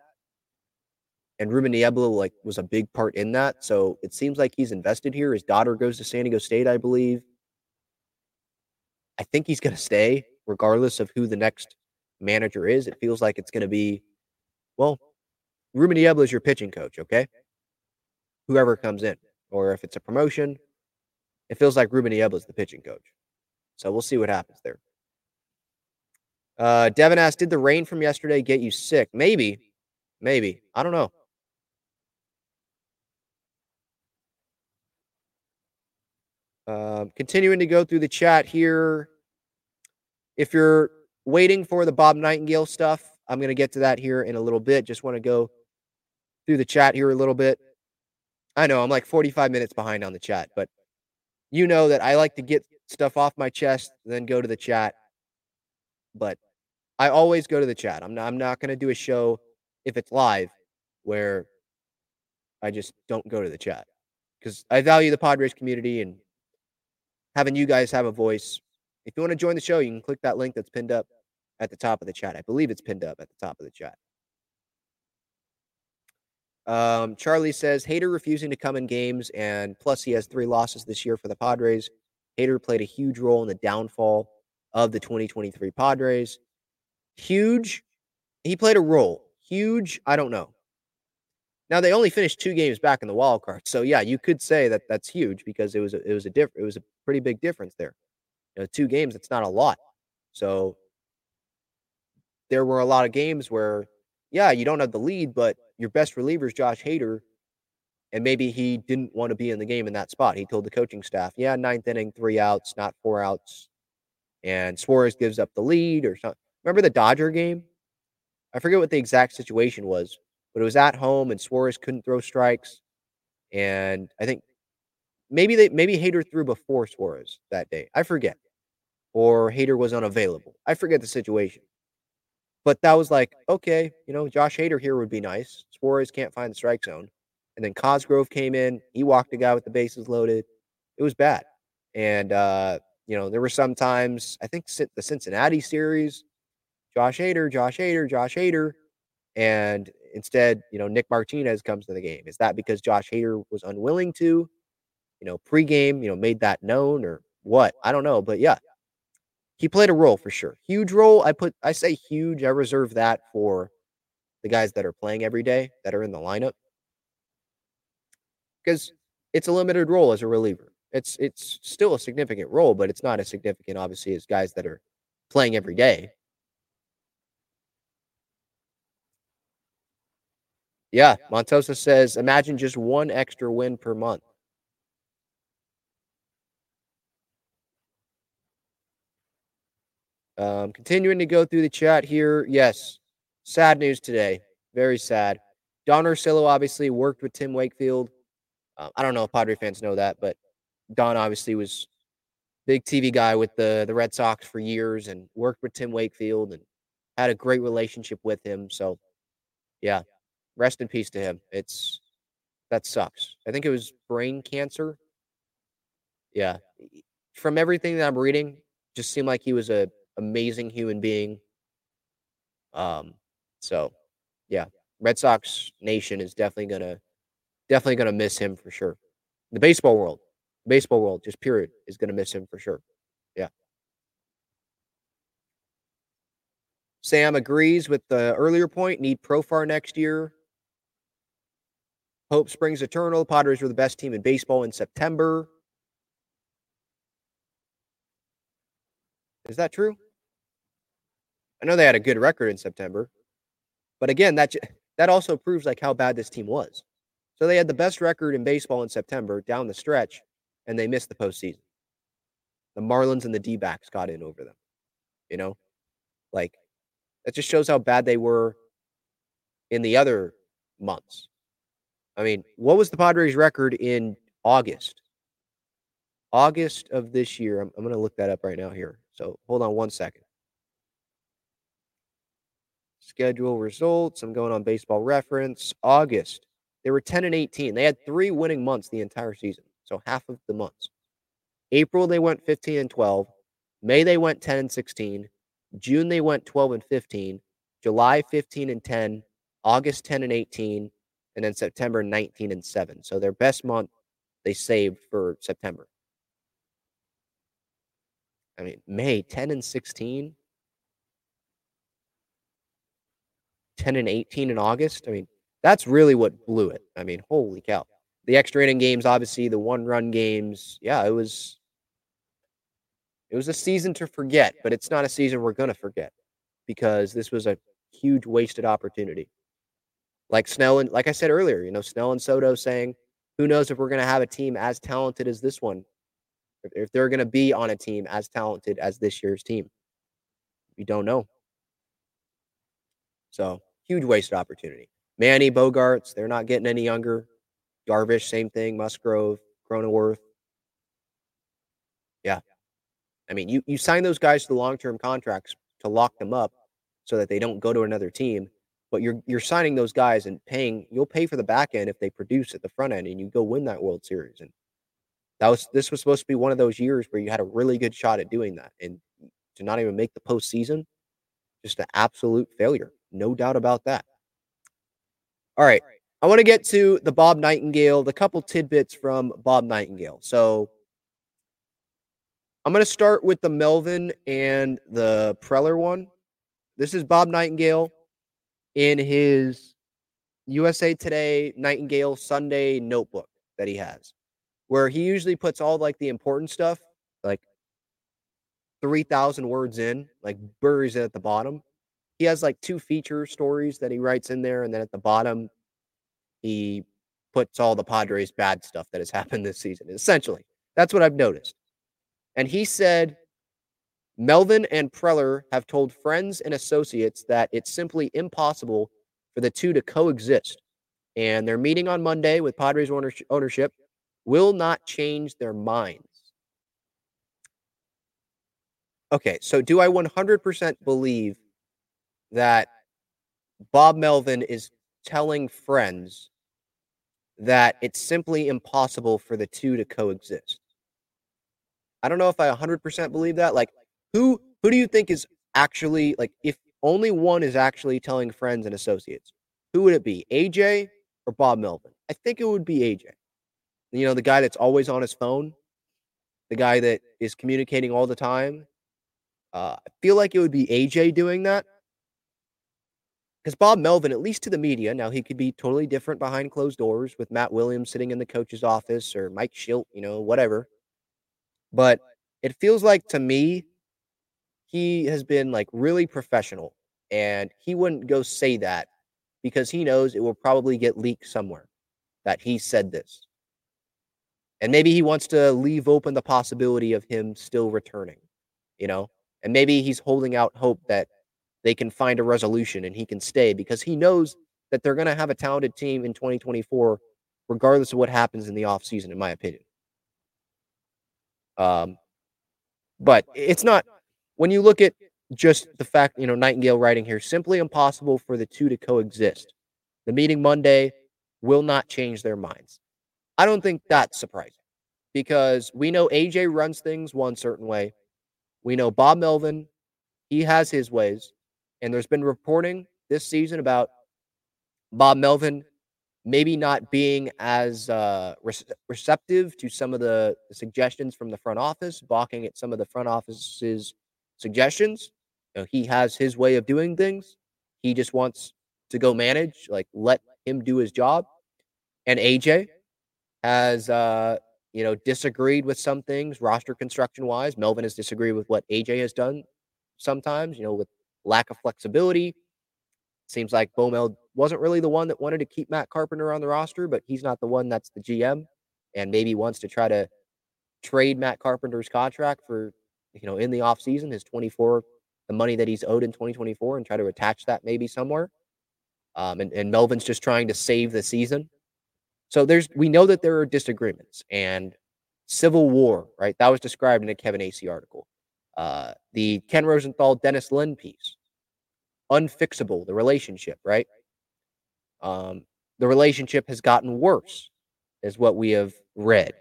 S3: And Ruben Niebla like was a big part in that. So it seems like he's invested here. His daughter goes to San Diego State, I believe. I think he's gonna stay, regardless of who the next manager is. It feels like it's gonna be, well, Ruben Niebla is your pitching coach, okay? Whoever comes in, or if it's a promotion, it feels like Ruben Niebla is the pitching coach. So we'll see what happens there. Uh, Devin asked, "Did the rain from yesterday get you sick?" Maybe, maybe. I don't know. Uh, continuing to go through the chat here. If you're waiting for the Bob Nightengale stuff, I'm going to get to that here in a little bit. Just want to go through the chat here a little bit. I know I'm like 45 minutes behind on the chat, but you know that I like to get stuff off my chest, then go to the chat. But I always go to the chat. I'm not I'm not going to do a show if it's live where I just don't go to the chat cuz I value the Padres community and having you guys have a voice. If you want to join the show, you can click that link that's pinned up at the top of the chat. I believe it's pinned up at the top of the chat. Um, Charlie says Hader refusing to come in games, and plus he has three losses this year for the Padres. Hader played a huge role in the downfall of the 2023 Padres. Huge. He played a role. Huge. I don't know. Now they only finished two games back in the wild card, so yeah, you could say that that's huge because it was a, it was a diff- it was a pretty big difference there. You know, two games. It's not a lot. So there were a lot of games where, yeah, you don't have the lead, but your best reliever is Josh Hader, and maybe he didn't want to be in the game in that spot. He told the coaching staff, "Yeah, ninth inning, three outs, not four outs," and Suarez gives up the lead or something. Remember the Dodger game? I forget what the exact situation was, but it was at home, and Suarez couldn't throw strikes, and I think maybe they maybe Hader threw before Suarez that day. I forget, or Hader was unavailable. I forget the situation. But that was like, okay, you know, Josh Hader here would be nice. Suarez can't find the strike zone. And then Cosgrove came in. He walked a guy with the bases loaded. It was bad. And, uh, you know, there were some times, I think the Cincinnati series, Josh Hader, Josh Hader, Josh Hader. And instead, you know, Nick Martinez comes to the game. Is that because Josh Hader was unwilling to, you know, pregame, you know, made that known or what? I don't know. But yeah, he played a role for sure. Huge role. I put I say huge. I reserve that for the guys that are playing every day that are in the lineup. Because it's a limited role as a reliever. It's it's still a significant role, but it's not as significant, obviously, as guys that are playing every day. Yeah, Montosa says, imagine just one extra win per month. Um, continuing to go through the chat here. Yes, sad news today. Very sad. Don Orsillo obviously worked with Tim Wakefield. Uh, I don't know if Padre fans know that, but Don obviously was big TV guy with the the Red Sox for years and worked with Tim Wakefield and had a great relationship with him. So, yeah, rest in peace to him. It's that sucks. I think it was brain cancer. Yeah, from everything that I'm reading, just seemed like he was a amazing human being. Um, so yeah, Red Sox Nation is definitely gonna definitely gonna miss him for sure. The baseball world, baseball world, just period, is gonna miss him for sure. Yeah. Sam agrees with the earlier point. Need Profar next year. Hope springs eternal. Padres were the best team in baseball in September. Is that true? I know they had a good record in September, but again, that that also proves like how bad this team was. So they had the best record in baseball in September down the stretch, and they missed the postseason. The Marlins and the D backs got in over them. You know, like that just shows how bad they were in the other months. I mean, what was the Padres' record in August? August of this year. I'm, I'm going to look that up right now here. So hold on one second schedule results. I'm going on baseball reference. August, they were 10 and 18. They had three winning months the entire season. So half of the months. April, they went 15 and 12. May, they went 10 and 16. June, they went 12 and 15. July, 15 and 10. August, 10 and 18. And then September, 19 and 7. So their best month they saved for September. I mean, May, 10 and 16. 10 and 18 in August. I mean, that's really what blew it. I mean, holy cow. The extra inning games, obviously, the one run games. Yeah, it was it was a season to forget, but it's not a season we're gonna forget because this was a huge wasted opportunity. Like Snell and like I said earlier, you know, Snell and Soto saying, who knows if we're gonna have a team as talented as this one, if, they're gonna be on a team as talented as this year's team. We don't know. So huge wasted opportunity. Manny, Bogaerts, they're not getting any younger. Darvish, same thing. Musgrove, Cronenworth. Yeah. I mean, you, you sign those guys to the long term contracts to lock them up so that they don't go to another team. But you're you're signing those guys and paying. You'll pay for the back end if they produce at the front end, and you go win that World Series. And that was this was supposed to be one of those years where you had a really good shot at doing that, and to not even make the postseason, just an absolute failure. No doubt about that. All right. I want to get to the Bob Nightengale, the couple tidbits from Bob Nightengale. So I'm going to start with the Melvin and the Preller one. This is Bob Nightengale in his USA Today Nightengale Sunday notebook that he has, where he usually puts all like the important stuff, like 3,000 words in, like buries it at the bottom he has like two feature stories that he writes in there, and then at the bottom, he puts all the Padres bad stuff that has happened this season. Essentially, that's what I've noticed. And he said Melvin and Preller have told friends and associates that it's simply impossible for the two to coexist. And their meeting on Monday with Padres ownership will not change their minds. Okay, so do I 100% believe that Bob Melvin is telling friends that it's simply impossible for the two to coexist. I don't know if I 100% believe that. Like, who who do you think is actually like if only one is actually telling friends and associates? Who would it be, AJ or Bob Melvin? I think it would be AJ. You know, the guy that's always on his phone, the guy that is communicating all the time. Uh, I feel like it would be AJ doing that. Because Bob Melvin, at least to the media, now he could be totally different behind closed doors with Matt Williams sitting in the coach's office or Mike Shildt, you know, whatever. But it feels like to me, he has been like really professional and he wouldn't go say that because he knows it will probably get leaked somewhere that he said this. And maybe he wants to leave open the possibility of him still returning, you know? And maybe he's holding out hope that they can find a resolution and he can stay because he knows that they're going to have a talented team in 2024 regardless of what happens in the offseason in my opinion. Um but it's not when you look at just the fact you know Nightengale writing here simply impossible for the two to coexist. The meeting monday will not change their minds. I don't think that's surprising because we know aj runs things one certain way. We know bob melvin he has his ways and there's been reporting this season about Bob Melvin maybe not being as uh, re- receptive to some of the, suggestions from the front office, balking at some of the front office's suggestions. You know, he has his way of doing things. He just wants to go manage, like let him do his job. And AJ has, uh, you know, disagreed with some things roster construction wise. Melvin has disagreed with what AJ has done sometimes, you know, with lack of flexibility. Seems like Bomel wasn't really the one that wanted to keep Matt Carpenter on the roster, but he's not the one that's the GM and maybe wants to try to trade Matt Carpenter's contract for, you know, in the offseason, his 24, the money that he's owed in 2024 and try to attach that maybe somewhere. Um, and, and Melvin's just trying to save the season. So there's, we know that there are disagreements and civil war, right? That was described in a Kevin Acee article. Uh, the Ken Rosenthal Dennis Lin piece, unfixable, the relationship, right? Um, the relationship has gotten worse, is what we have read.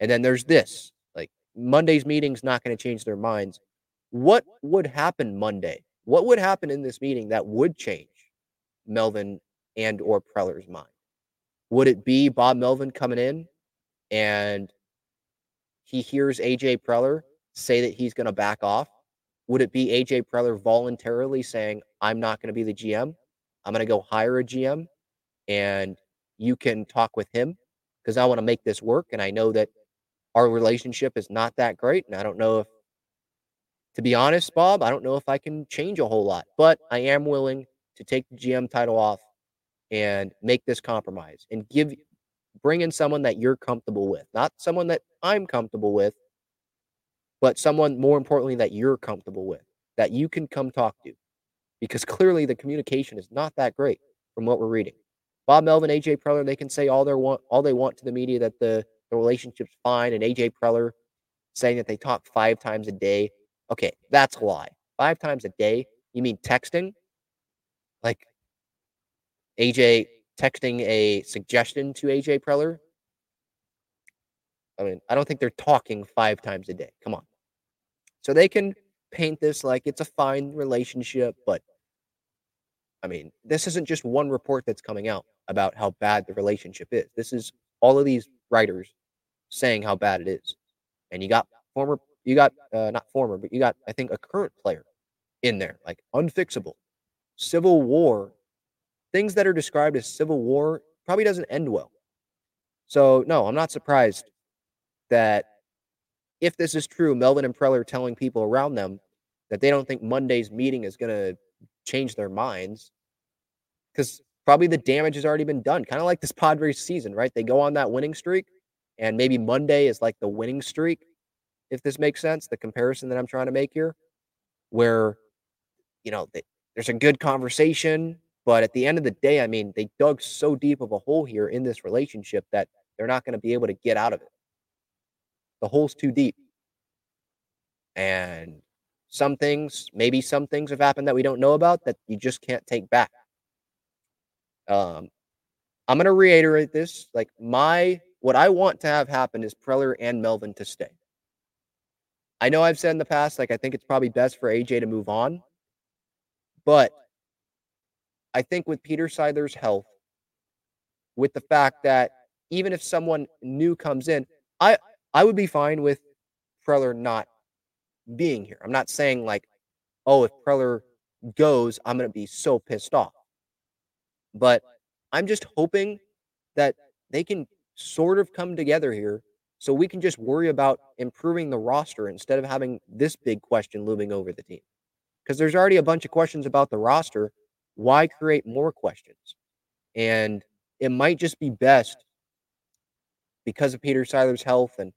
S3: And then there's this like Monday's meeting's not going to change their minds. What would happen Monday? What would happen in this meeting that would change Melvin and or Preller's mind? Would it be Bob Melvin coming in and he hears AJ Preller say that he's going to back off? Would it be AJ Preller voluntarily saying, I'm not going to be the GM? I'm going to go hire a GM and you can talk with him because I want to make this work. And I know that our relationship is not that great. And I don't know if, to be honest, Bob, I don't know if I can change a whole lot, but I am willing to take the GM title off and make this compromise and give, bring in someone that you're comfortable with, not someone that I'm comfortable with, but someone more importantly that you're comfortable with, that you can come talk to. Because clearly the communication is not that great from what we're reading. Bob Melvin, AJ Preller, they can say all they want all they want to the media that the, the relationship's fine, and AJ Preller saying that they talk five times a day. Okay, that's a lie. Five times a day? You mean texting? Like AJ texting a suggestion to AJ Preller I mean, I don't think they're talking five times a day. Come on. So they can paint this like it's a fine relationship, but I mean, this isn't just one report that's coming out about how bad the relationship is. This is all of these writers saying how bad it is. And you got former, you got uh, not former, but you got, I think, a current player in there, like unfixable, civil war, things that are described as civil war probably doesn't end well. So, no, I'm not surprised that if this is true, Melvin and Preller are telling people around them that they don't think Monday's meeting is going to change their minds because probably the damage has already been done. Kind of like this Padres season, right? They go on that winning streak, and maybe Monday is like the winning streak, if this makes sense. The comparison that I'm trying to make here, where, you know, they, there's a good conversation, but at the end of the day, I mean, they dug so deep of a hole here in this relationship that they're not going to be able to get out of it. The hole's too deep. And some things, maybe some things have happened that we don't know about that you just can't take back. Um, I'm going to reiterate this. Like, my, what I want to have happen is Preller and Melvin to stay. I know I've said in the past, like, I think it's probably best for AJ to move on. But I think with Peter Seidler's health, with the fact that even if someone new comes in, I I would be fine with Preller not being here. I'm not saying like, oh, if Preller goes, I'm going to be so pissed off. But I'm just hoping that they can sort of come together here so we can just worry about improving the roster instead of having this big question looming over the team. Because there's already a bunch of questions about the roster. Why create more questions? And it might just be best because of Peter Seidler's health and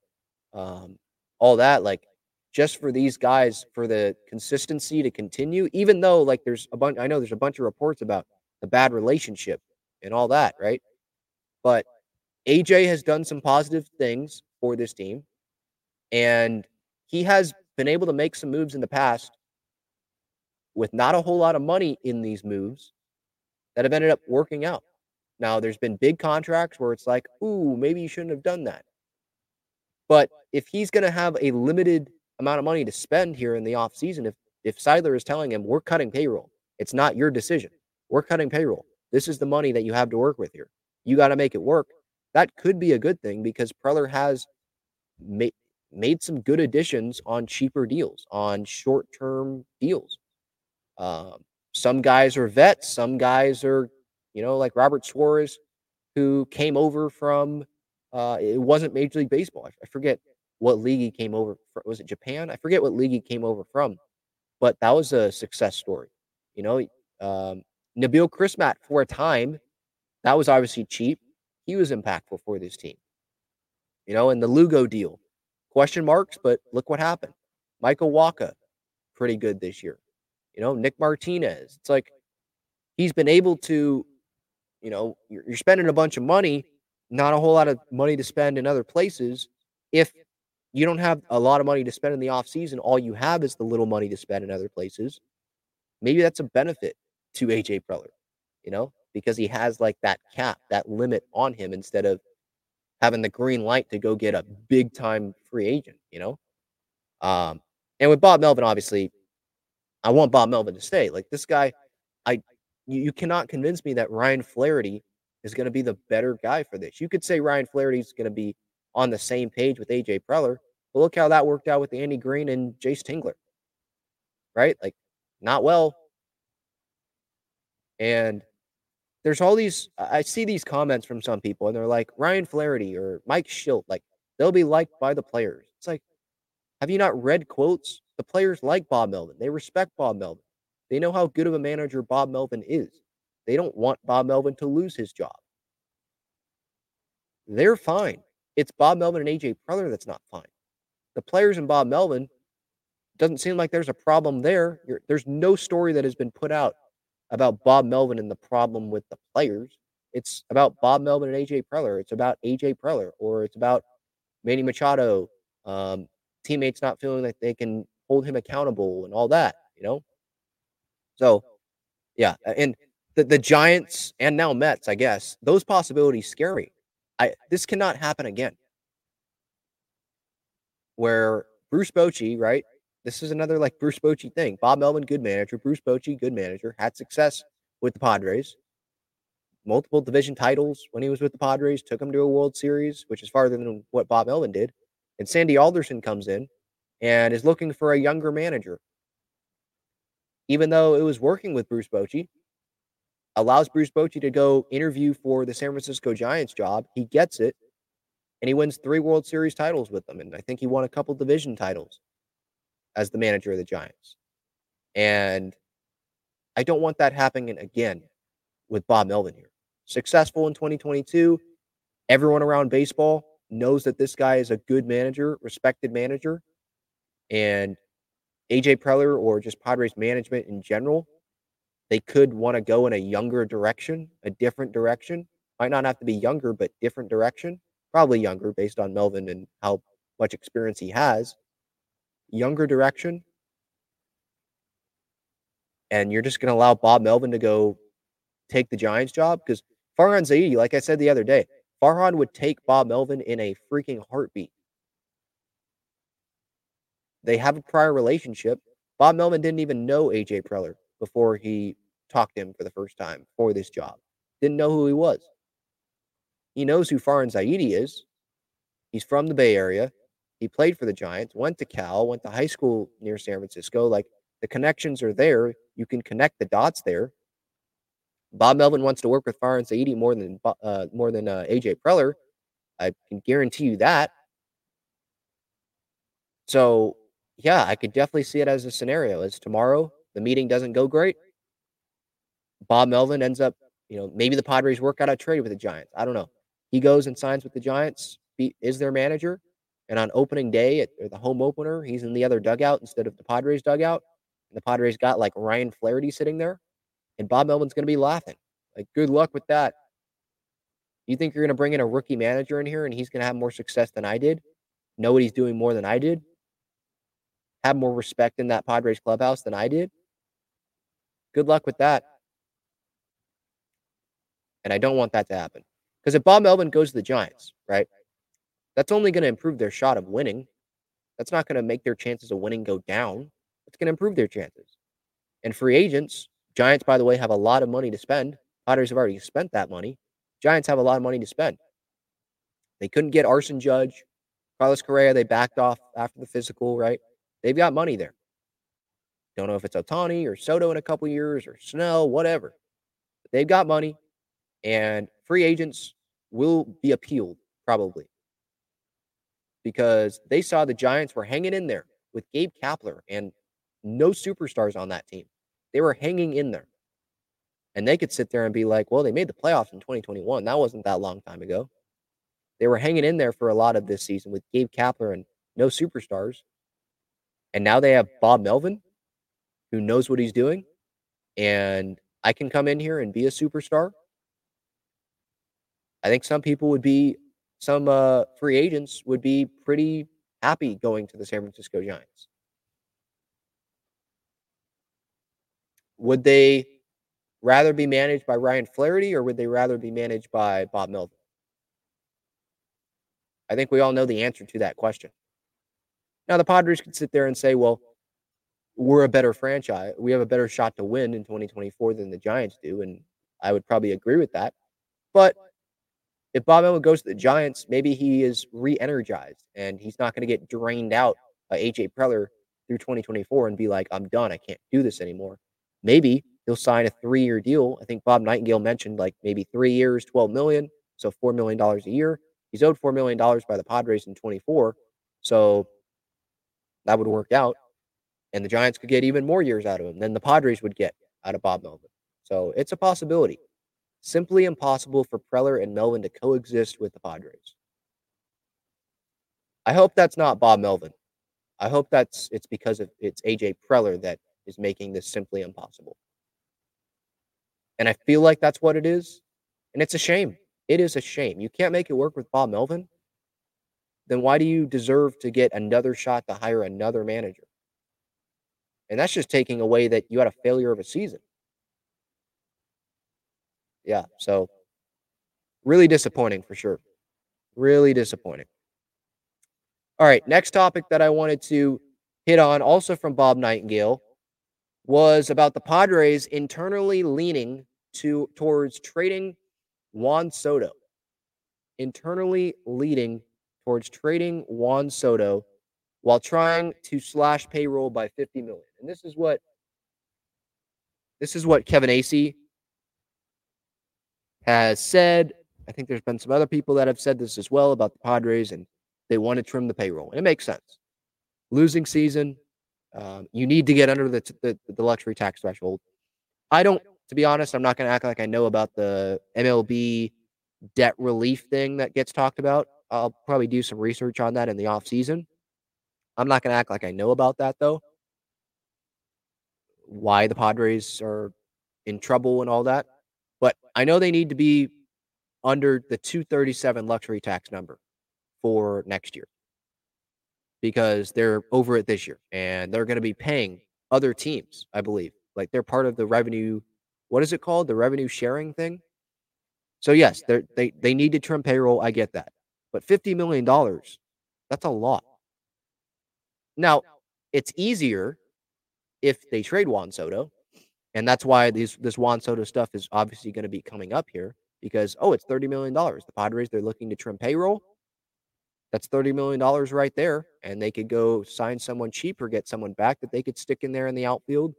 S3: um, all that, like just for these guys for the consistency to continue, even though like there's a bunch I know there's a bunch of reports about the bad relationship and all that, right? But AJ has done some positive things for this team. And he has been able to make some moves in the past with not a whole lot of money in these moves that have ended up working out. Now, there's been big contracts where it's like, ooh, maybe you shouldn't have done that. But if he's going to have a limited amount of money to spend here in the offseason, if if Seidler is telling him we're cutting payroll, it's not your decision. We're cutting payroll. This is the money that you have to work with here. You got to make it work that could be a good thing because Preller has made made some good additions on cheaper deals, on short term deals. Um, some guys are vets, some guys are, you know, like Robert Suarez, who came over from. Uh, it wasn't Major League Baseball. I, forget what league he came over. From. Was it Japan? I forget what league he came over from, but that was a success story. You know, um, Nabil Crismatt for a time, that was obviously cheap he was impactful for this team. You know, and the Lugo deal, question marks, but look what happened. Michael Wacha, pretty good this year. You know, Nick Martinez. It's like he's been able to, you know, you're, you're spending a bunch of money, not a whole lot of money to spend in other places. If you don't have a lot of money to spend in the offseason, all you have is the little money to spend in other places. Maybe that's a benefit to AJ Preller. You know, because he has like that cap, that limit on him instead of having the green light to go get a big time free agent, you know? Um, and with Bob Melvin, obviously, I want Bob Melvin to stay. Like this guy, I you, you cannot convince me that Ryan Flaherty is going to be the better guy for this. You could say Ryan Flaherty is going to be on the same page with AJ Preller, but look how that worked out with Andy Green and Jayce Tingler. Right? Like, not well. And there's all these I see these comments from some people and they're like Ryan Flaherty or Mike Shildt, like they'll be liked by the players. It's like, have you not read quotes? The players like Bob Melvin. They respect Bob Melvin. They know how good of a manager Bob Melvin is. They don't want Bob Melvin to lose his job. They're fine. It's Bob Melvin and AJ Preller that's not fine. The players and Bob Melvin doesn't seem like there's a problem there. You're, there's no story that has been put out about Bob Melvin and the problem with the players. It's about Bob Melvin and AJ Preller. It's about AJ Preller, or it's about Manny Machado, um, teammates not feeling like they can hold him accountable and all that, you know? So, yeah. And the, the Giants and now Mets, I guess, those possibilities scare me. I, this cannot happen again. Where Bruce Bochy, right, this is another like Bruce Bochy thing. Bob Melvin, good manager. Bruce Bochy, good manager. Had success with the Padres. Multiple division titles when he was with the Padres. Took him to a World Series, which is farther than what Bob Melvin did. And Sandy Alderson comes in and is looking for a younger manager. Even though it was working with Bruce Bochy, allows Bruce Bochy to go interview for the San Francisco Giants job. He gets it, and he wins three World Series titles with them. And I think he won a couple division titles as the manager of the Giants. And I don't want that happening again with Bob Melvin here. Successful in 2022. Everyone around baseball knows that this guy is a good manager, respected manager. And AJ Preller or just Padres management in general, they could want to go in a younger direction, a different direction. Might not have to be younger, but different direction. Probably younger based on Melvin and how much experience he has younger direction, and you're just going to allow Bob Melvin to go take the Giants job? Because Farhan Zaidi, like I said the other day, Farhan would take Bob Melvin in a freaking heartbeat. They have a prior relationship. Bob Melvin didn't even know AJ Preller before he talked to him for the first time for this job. Didn't know who he was. He knows who Farhan Zaidi is. He's from the Bay Area. He played for the Giants, went to Cal, went to high school near San Francisco. Like the connections are there. You can connect the dots there. Bob Melvin wants to work with Farhan Zaidi more than uh, more than uh, AJ Preller. I can guarantee you that. So yeah, I could definitely see it as a scenario. As tomorrow the meeting doesn't go great, Bob Melvin ends up, you know, maybe the Padres work out a trade with the Giants. I don't know. He goes and signs with the Giants, is their manager, and on opening day at the home opener, he's in the other dugout instead of the Padres dugout. And the Padres got like Ryan Flaherty sitting there, and Bob Melvin's going to be laughing. Like, good luck with that. You think you're going to bring in a rookie manager in here and he's going to have more success than I did? Know what he's doing more than I did? Have more respect in that Padres clubhouse than I did? Good luck with that. And I don't want that to happen. Because if Bob Melvin goes to the Giants, right, that's only going to improve their shot of winning. That's not going to make their chances of winning go down. It's going to improve their chances. And free agents, Giants, by the way, have a lot of money to spend. Padres have already spent that money. Giants have a lot of money to spend. They couldn't get Aaron Judge, Carlos Correa. They backed off after the physical, right? They've got money there. Don't know if it's Ohtani or Soto in a couple years or Snell, whatever. But they've got money, and free agents will be appealed probably because they saw the Giants were hanging in there with Gabe Kapler and no superstars on that team. They were hanging in there. And they could sit there and be like, well, they made the playoffs in 2021. That wasn't that long time ago. They were hanging in there for a lot of this season with Gabe Kapler and no superstars. And now they have Bob Melvin, who knows what he's doing. And I can come in here and be a superstar. I think some people would be some uh, free agents would be pretty happy going to the San Francisco Giants. Would they rather be managed by Ryan Flaherty or would they rather be managed by Bob Melvin? I think we all know the answer to that question. Now, the Padres could sit there and say, well, we're a better franchise. We have a better shot to win in 2024 than the Giants do. And I would probably agree with that. But if Bob Melvin goes to the Giants, maybe he is re-energized and he's not going to get drained out by AJ Preller through 2024 and be like, I'm done. I can't do this anymore. Maybe he'll sign a three-year deal. I think Bob Nightengale mentioned like maybe three years, 12 million, so four million dollars a year. He's owed four million dollars by the Padres in 24, so that would work out. And the Giants could get even more years out of him than the Padres would get out of Bob Melvin. So it's a possibility. Simply impossible for Preller and Melvin to coexist with the Padres. I hope that's not Bob Melvin. I hope that's it's because of it's AJ Preller that is making this simply impossible. And I feel like that's what it is. And it's a shame. It is a shame. You can't make it work with Bob Melvin. Then why do you deserve to get another shot to hire another manager? And that's just taking away that you had a failure of a season yeah, so really disappointing for sure. Really disappointing. All right, next topic that I wanted to hit on, also from Bob Nightengale, was about the Padres internally leaning to towards trading Juan Soto. Internally leading towards trading Juan Soto while trying to slash payroll by 50 million. And this is what this is what Kevin Acee has said, I think there's been some other people that have said this as well about the Padres, and they want to trim the payroll. And it makes sense. Losing season, um, you need to get under the, the, the luxury tax threshold. I don't, to be honest, I'm not going to act like I know about the MLB debt relief thing that gets talked about. I'll probably do some research on that in the off season. I'm not going to act like I know about that though. Why the Padres are in trouble and all that. But I know they need to be under the 237 luxury tax number for next year because they're over it this year and they're going to be paying other teams, I believe. Like they're part of the revenue, what is it called? The revenue sharing thing. So yes, they they they need to trim payroll. I get that. But 50 million dollars, that's a lot. Now, it's easier if they trade Juan Soto and that's why these this Juan Soto stuff is obviously going to be coming up here because oh, it's thirty million dollars. The Padres they're looking to trim payroll. That's $30 million right there. And they could go sign someone cheap or get someone back that they could stick in there in the outfield.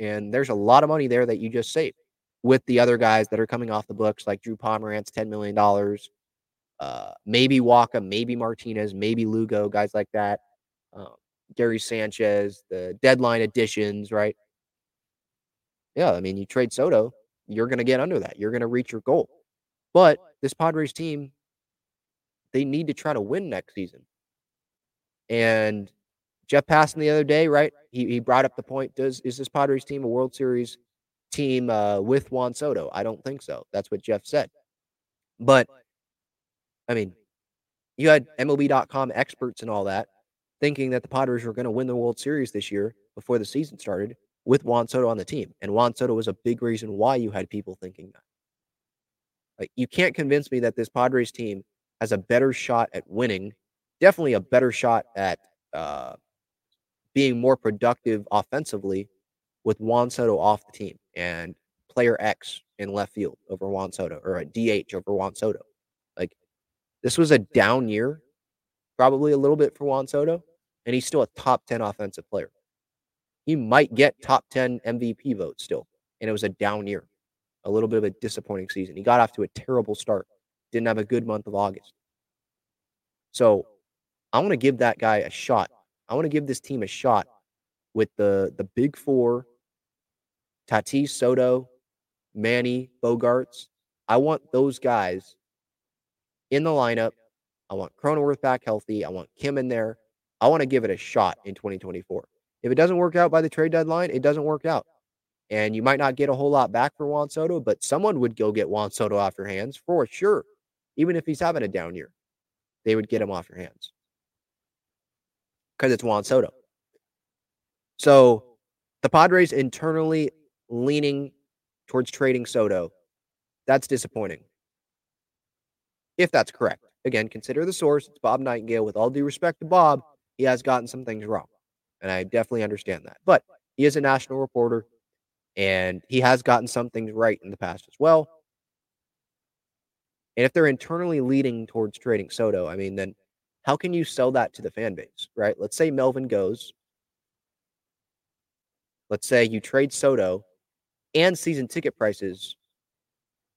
S3: And there's a lot of money there that you just saved with the other guys that are coming off the books, like Drew Pomeranz, $10 million. Uh, maybe Wacha, maybe Martinez, maybe Lugo, guys like that. Um, Gary Sanchez, the deadline additions, right? Yeah, I mean, you trade Soto, you're going to get under that. You're going to reach your goal. But this Padres team, they need to try to win next season. And Jeff Passan the other day, right? He, he brought up the point: Does is this Padres team a World Series team uh, with Juan Soto? I don't think so. That's what Jeff said. But I mean, you had MLB.com experts and all that thinking that the Padres were going to win the World Series this year before the season started with Juan Soto on the team. And Juan Soto was a big reason why you had people thinking that. Like, you can't convince me that this Padres team has a better shot at winning, definitely a better shot at uh, being more productive offensively with Juan Soto off the team and player X in left field over Juan Soto or a DH over Juan Soto. Like, this was a down year, probably a little bit for Juan Soto, and he's still a top 10 offensive player. He might get top 10 MVP votes still, and it was a down year, a little bit of a disappointing season. He got off to a terrible start, didn't have a good month of August. So I want to give that guy a shot. I want to give this team a shot with the the big four, Tatis, Soto, Manny, Bogaerts. I want those guys in the lineup. I want Cronenworth back healthy. I want Kim in there. I want to give it a shot in 2024. If it doesn't work out by the trade deadline, it doesn't work out. And you might not get a whole lot back for Juan Soto, but someone would go get Juan Soto off your hands for sure, even if he's having a down year they would get him off your hands because it's Juan Soto. So the Padres internally leaning towards trading Soto, that's disappointing. If that's correct. Again, consider the source. It's Bob Nightengale. With all due respect to Bob, he has gotten some things wrong. And I definitely understand that. But he is a national reporter and he has gotten some things right in the past as well. And if they're internally leading towards trading Soto, I mean, then how can you sell that to the fan base, right? Let's say Melvin goes. Let's say you trade Soto and season ticket prices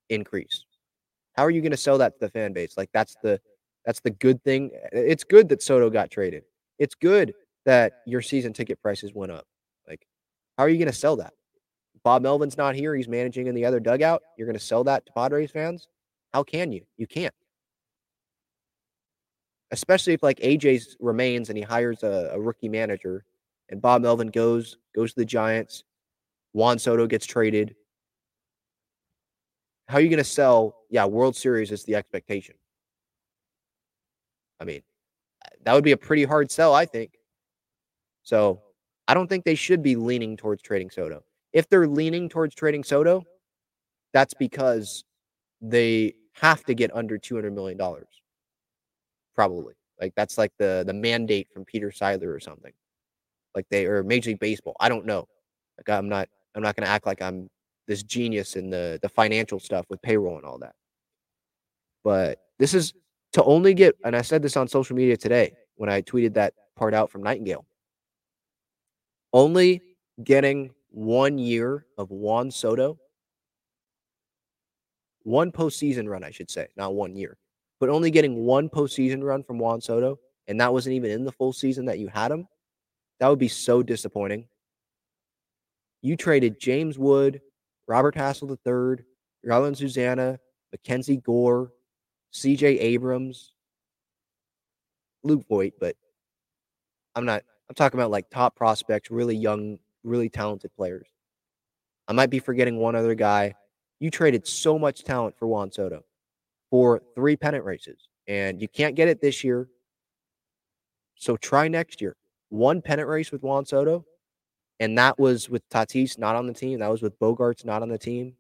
S3: increase. How are you going to sell that to the fan base? Like that's the that's the good thing. It's good that Soto got traded. It's good that your season ticket prices went up. Like how are you going to sell that? Bob Melvin's not here. He's managing in the other dugout. You're going to sell that to Padres fans? How can you? You can't. Especially if like AJ remains and he hires a, a rookie manager and Bob Melvin goes goes to the Giants, Juan Soto gets traded. How are you going to sell? Yeah, World Series is the expectation. I mean, that would be a pretty hard sell, I think. So I don't think they should be leaning towards trading Soto. If they're leaning towards trading Soto, that's because they have to get under $200 million. Probably. Like that's like the the mandate from Peter Seidler or something. Like they or Major League Baseball. I don't know. Like I'm not I'm not gonna act like I'm this genius in the the financial stuff with payroll and all that. But this is to only get, and I said this on social media today when I tweeted that part out from Nightengale. Only getting one year of Juan Soto one postseason run, I should say, not one year, but only getting one postseason run from Juan Soto, and that wasn't even in the full season that you had him, that would be so disappointing. You traded James Wood, Robert Hassell III, Jarlin Susana, Mackenzie Gore, CJ Abrams, Luke Voit, but I'm not, I'm talking about like top prospects, really young, really talented players. I might be forgetting one other guy. You traded so much talent for Juan Soto for three pennant races, and you can't get it this year. So try next year. One pennant race with Juan Soto, and that was with Tatis not on the team. That was with Bogaerts not on the team.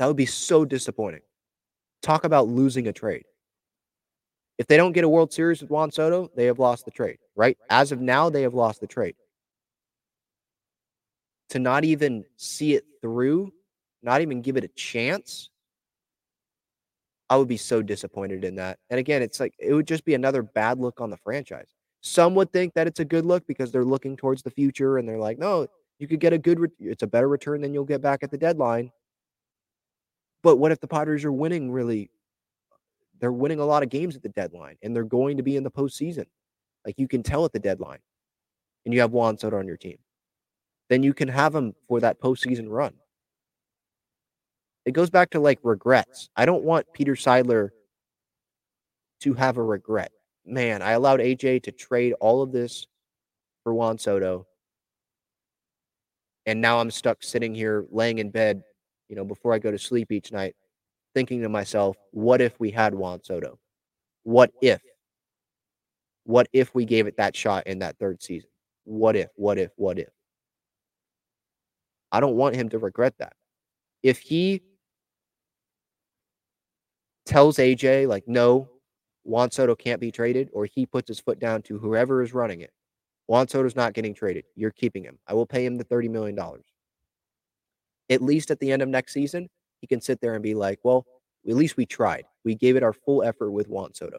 S3: That would be so disappointing. Talk about losing a trade. If they don't get a World Series with Juan Soto, they have lost the trade, right? As of now, they have lost the trade to not even see it through, not even give it a chance, I would be so disappointed in that. And again, it's like it would just be another bad look on the franchise. Some would think that it's a good look because they're looking towards the future and they're like, no, you could get a good, re- it's a better return than you'll get back at the deadline. But what if the Padres are winning really? They're winning a lot of games at the deadline and they're going to be in the postseason. Like you can tell at the deadline and you have Juan Soto on your team. Then you can have him for that postseason run. It goes back to like regrets. I don't want Peter Seidler to have a regret. Man, I allowed AJ to trade all of this for Juan Soto. And now I'm stuck sitting here laying in bed, you know, before I go to sleep each night, thinking to myself, what if we had Juan Soto? What if? What if we gave it that shot in that third season? What if, what if, what if? I don't want him to regret that. If he tells AJ, like, no, Juan Soto can't be traded, or he puts his foot down to whoever is running it, Juan Soto's not getting traded. You're keeping him. I will pay him the $30 million. At least at the end of next season, he can sit there and be like, well, at least we tried. We gave it our full effort with Juan Soto.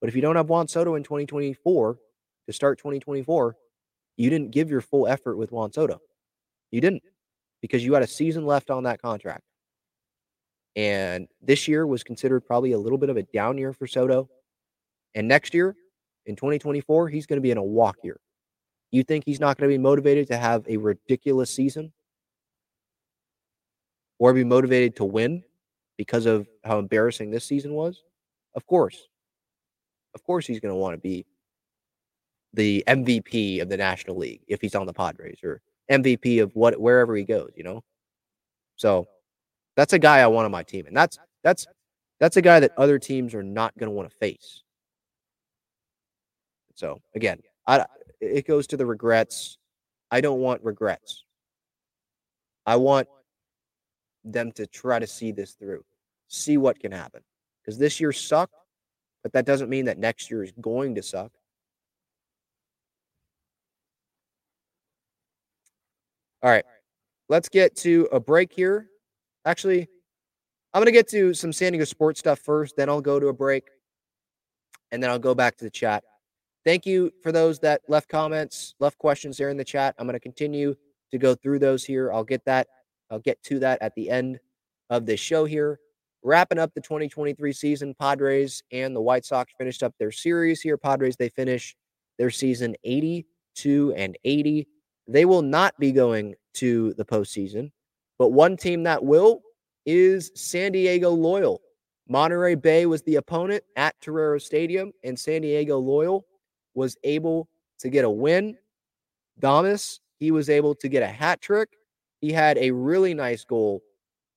S3: But if you don't have Juan Soto in 2024 to start 2024, you didn't give your full effort with Juan Soto. You didn't because you had a season left on that contract. And this year was considered probably a little bit of a down year for Soto. And next year, in 2024, he's going to be in a walk year. You think he's not going to be motivated to have a ridiculous season or be motivated to win because of how embarrassing this season was? Of course. Of course, he's going to want to be the MVP of the National League if he's on the Padres or MVP of what wherever he goes, you know? So that's a guy I want on my team. And that's that's that's a guy that other teams are not going to want to face. So again, I it goes to the regrets. I don't want regrets. I want them to try to see this through, see what can happen. Because this year sucked, but that doesn't mean that next year is going to suck. All right, let's get to a break here. Actually, I'm going to get to some San Diego sports stuff first, then I'll go to a break, and then I'll go back to the chat. Thank you for those that left comments, left questions there in the chat. I'm going to continue to go through those here. I'll get that. I'll get to that at the end of this show here. Wrapping up the 2023 season, Padres and the White Sox finished up their series here. Padres, they finish their season 82 and 80. They will not be going to the postseason, but one team that will is San Diego Loyal. Monterey Bay was the opponent at Torero Stadium, and San Diego Loyal was able to get a win. Damas, he was able to get a hat trick. He had a really nice goal,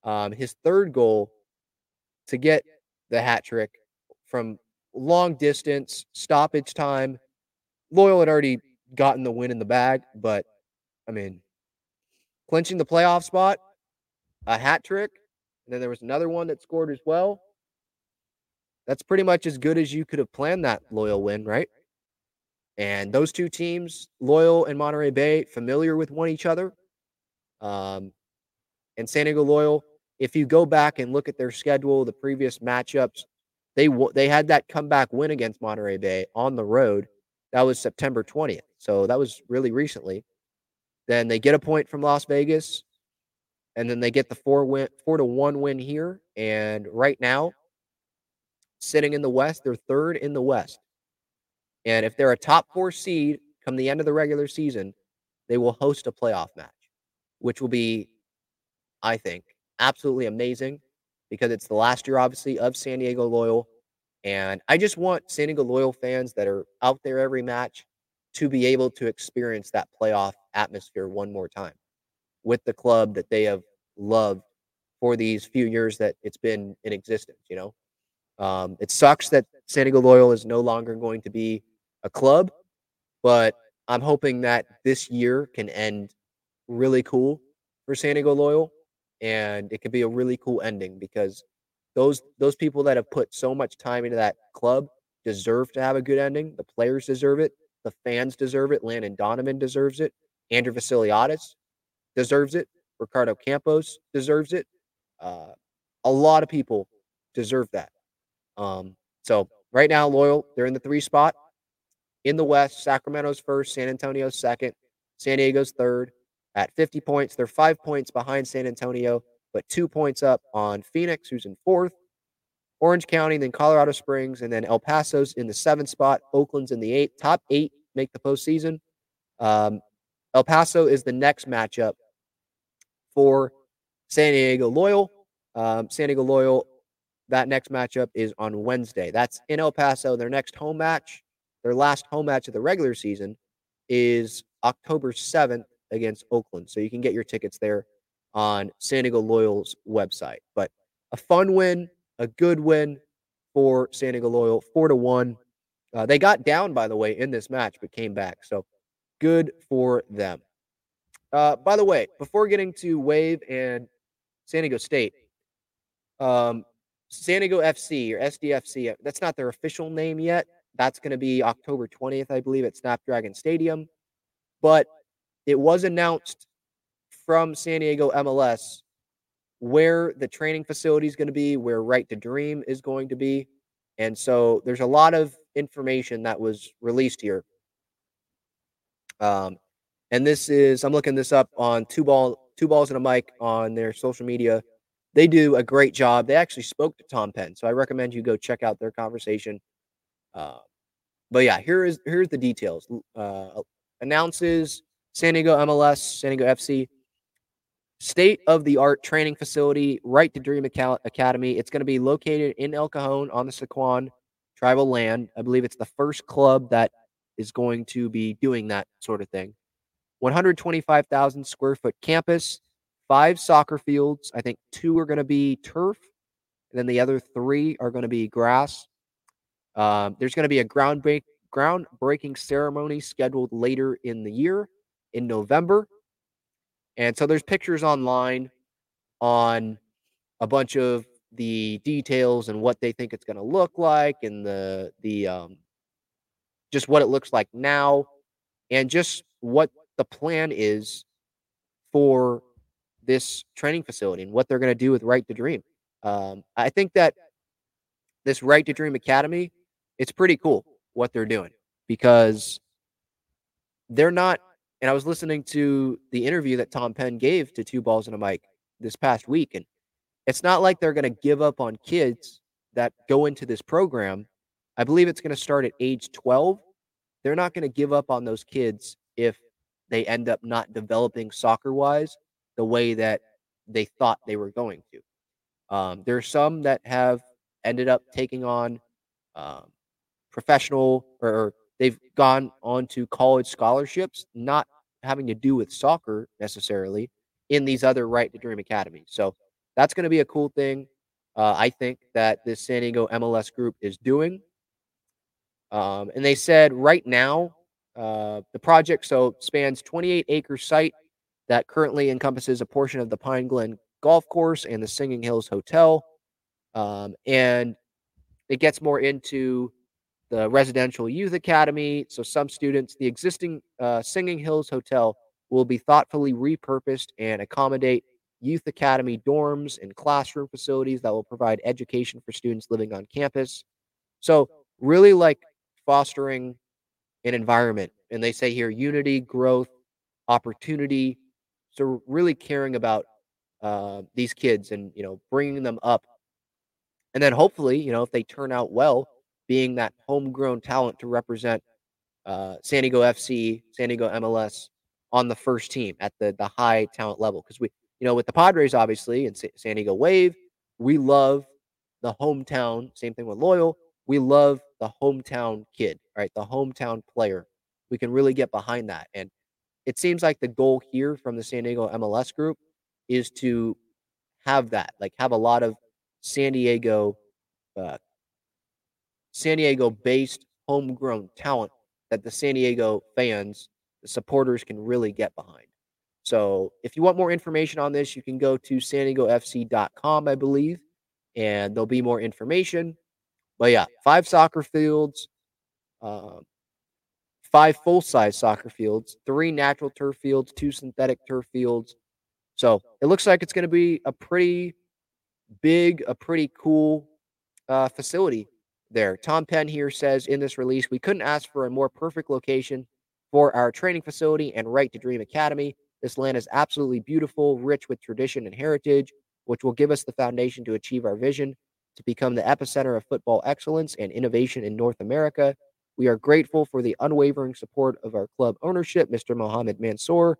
S3: um, his third goal to get the hat trick from long distance, stoppage time. Loyal had already gotten the win in the bag, but I mean, clinching the playoff spot, a hat trick, and then there was another one that scored as well. That's pretty much as good as you could have planned that Loyal win, right? And those two teams, Loyal and Monterey Bay, familiar with one each other. Um, and San Diego Loyal, if you go back and look at their schedule, the previous matchups, they they had that comeback win against Monterey Bay on the road. That was September 20th. So that was really recently. Then they get a point from Las Vegas, and then they get the four win four to one win here. And right now, sitting in the West, they're third in the West. And if they're a top four seed come the end of the regular season, they will host a playoff match, which will be, I think, absolutely amazing because it's the last year, obviously, of San Diego Loyal. And I just want San Diego Loyal fans that are out there every match to be able to experience that playoff atmosphere one more time with the club that they have loved for these few years that it's been in existence. You know, um, it sucks that San Diego Loyal is no longer going to be a club, but I'm hoping that this year can end really cool for San Diego Loyal, and it could be a really cool ending because those those people that have put so much time into that club deserve to have a good ending. The players deserve it. The fans deserve it. Landon Donovan deserves it. Andrew Vassiliadis deserves it. Ricardo Campos deserves it. Uh, a lot of people deserve that. Um, so right now, Loyal, they're in the three spot. In the West, Sacramento's first, San Antonio's second, San Diego's third at 50 points. They're five points behind San Antonio, but two points up on Phoenix, who's in fourth. Orange County, then Colorado Springs, and then El Paso's in the seventh spot. Oakland's in the eighth. Top eight make the postseason. Um, El Paso is the next matchup for San Diego Loyal. Um, San Diego Loyal, that next matchup is on Wednesday. That's in El Paso. Their next home match, their last home match of the regular season, is October 7th against Oakland. So you can get your tickets there on San Diego Loyal's website. But a fun win, a good win for San Diego Loyal, four to one. Uh, they got down, by the way, in this match, but came back. So good for them. Uh, by the way, before getting to Wave and San Diego State, um, San Diego FC or SDFC, that's not their official name yet. That's going to be October 20th, I believe, at Snapdragon Stadium. But it was announced from San Diego MLS where the training facility is going to be, where Right to Dream is going to be. And so there's a lot of information that was released here. Um, and this is I'm looking this up on two ball two balls and a mic on their social media. They do a great job. They actually spoke to Tom Penn, so I recommend you go check out their conversation. Uh, but yeah, here is here's the details. Uh, announces San Diego MLS, San Diego FC, state of the art training facility, right to Dream Academy. It's going to be located in El Cajon on the Sycuan tribal land. I believe it's the first club that is going to be doing that sort of thing. 125,000 square foot campus, five soccer fields. I think two are going to be turf, and then the other three are going to be grass. Um, there's going to be a ground break, groundbreaking ceremony scheduled later in the year in November. And so there's pictures online on a bunch of the details and what they think it's going to look like and the the um just what it looks like now and just what the plan is for this training facility and what they're going to do with Right to Dream. Um, I think that this Right to Dream Academy, it's pretty cool what they're doing because they're not. And I was listening to the interview that Tom Penn gave to Two Balls and a Mic this past week, and it's not like they're going to give up on kids that go into this program. I believe it's going to start at age 12. They're not going to give up on those kids if they end up not developing soccer wise the way that they thought they were going to. Um, there are some that have ended up taking on um, professional or they've gone on to college scholarships, not having to do with soccer necessarily in these other right to dream academies. So that's going to be a cool thing. Uh, I think that this San Diego MLS group is doing. Um, and they said right now, uh, the project so spans 28 acre site that currently encompasses a portion of the Pine Glen Golf Course and the Singing Hills Hotel. Um, and it gets more into the residential youth academy. So some students, the existing uh, Singing Hills Hotel will be thoughtfully repurposed and accommodate youth academy dorms and classroom facilities that will provide education for students living on campus. So really like fostering an environment. And they say here unity, growth, opportunity. So really caring about uh, these kids and you know bringing them up, and then hopefully you know if they turn out well, being that homegrown talent to represent uh, San Diego FC, San Diego MLS on the first team at the the high talent level. Because we you know with the Padres obviously and San Diego Wave, we love the hometown. Same thing with Loyal. We love the hometown kid, right? The hometown player. We can really get behind that. And it seems like the goal here from the San Diego MLS group is to have that, like have a lot of San Diego, uh, San Diego based homegrown talent that the San Diego fans, the supporters can really get behind. So if you want more information on this, you can go to san diegofc.com, I believe, and there'll be more information. But yeah, five soccer fields, uh, five full size soccer fields, three natural turf fields, two synthetic turf fields. So it looks like it's going to be a pretty big, a pretty cool uh, facility there. Tom Penn here says in this release, we couldn't ask for a more perfect location for our training facility and Right to Dream Academy. This land is absolutely beautiful, rich with tradition and heritage, which will give us the foundation to achieve our vision to become the epicenter of football excellence and innovation in North America. We are grateful for the unwavering support of our club ownership, Mr. Mohammed Mansour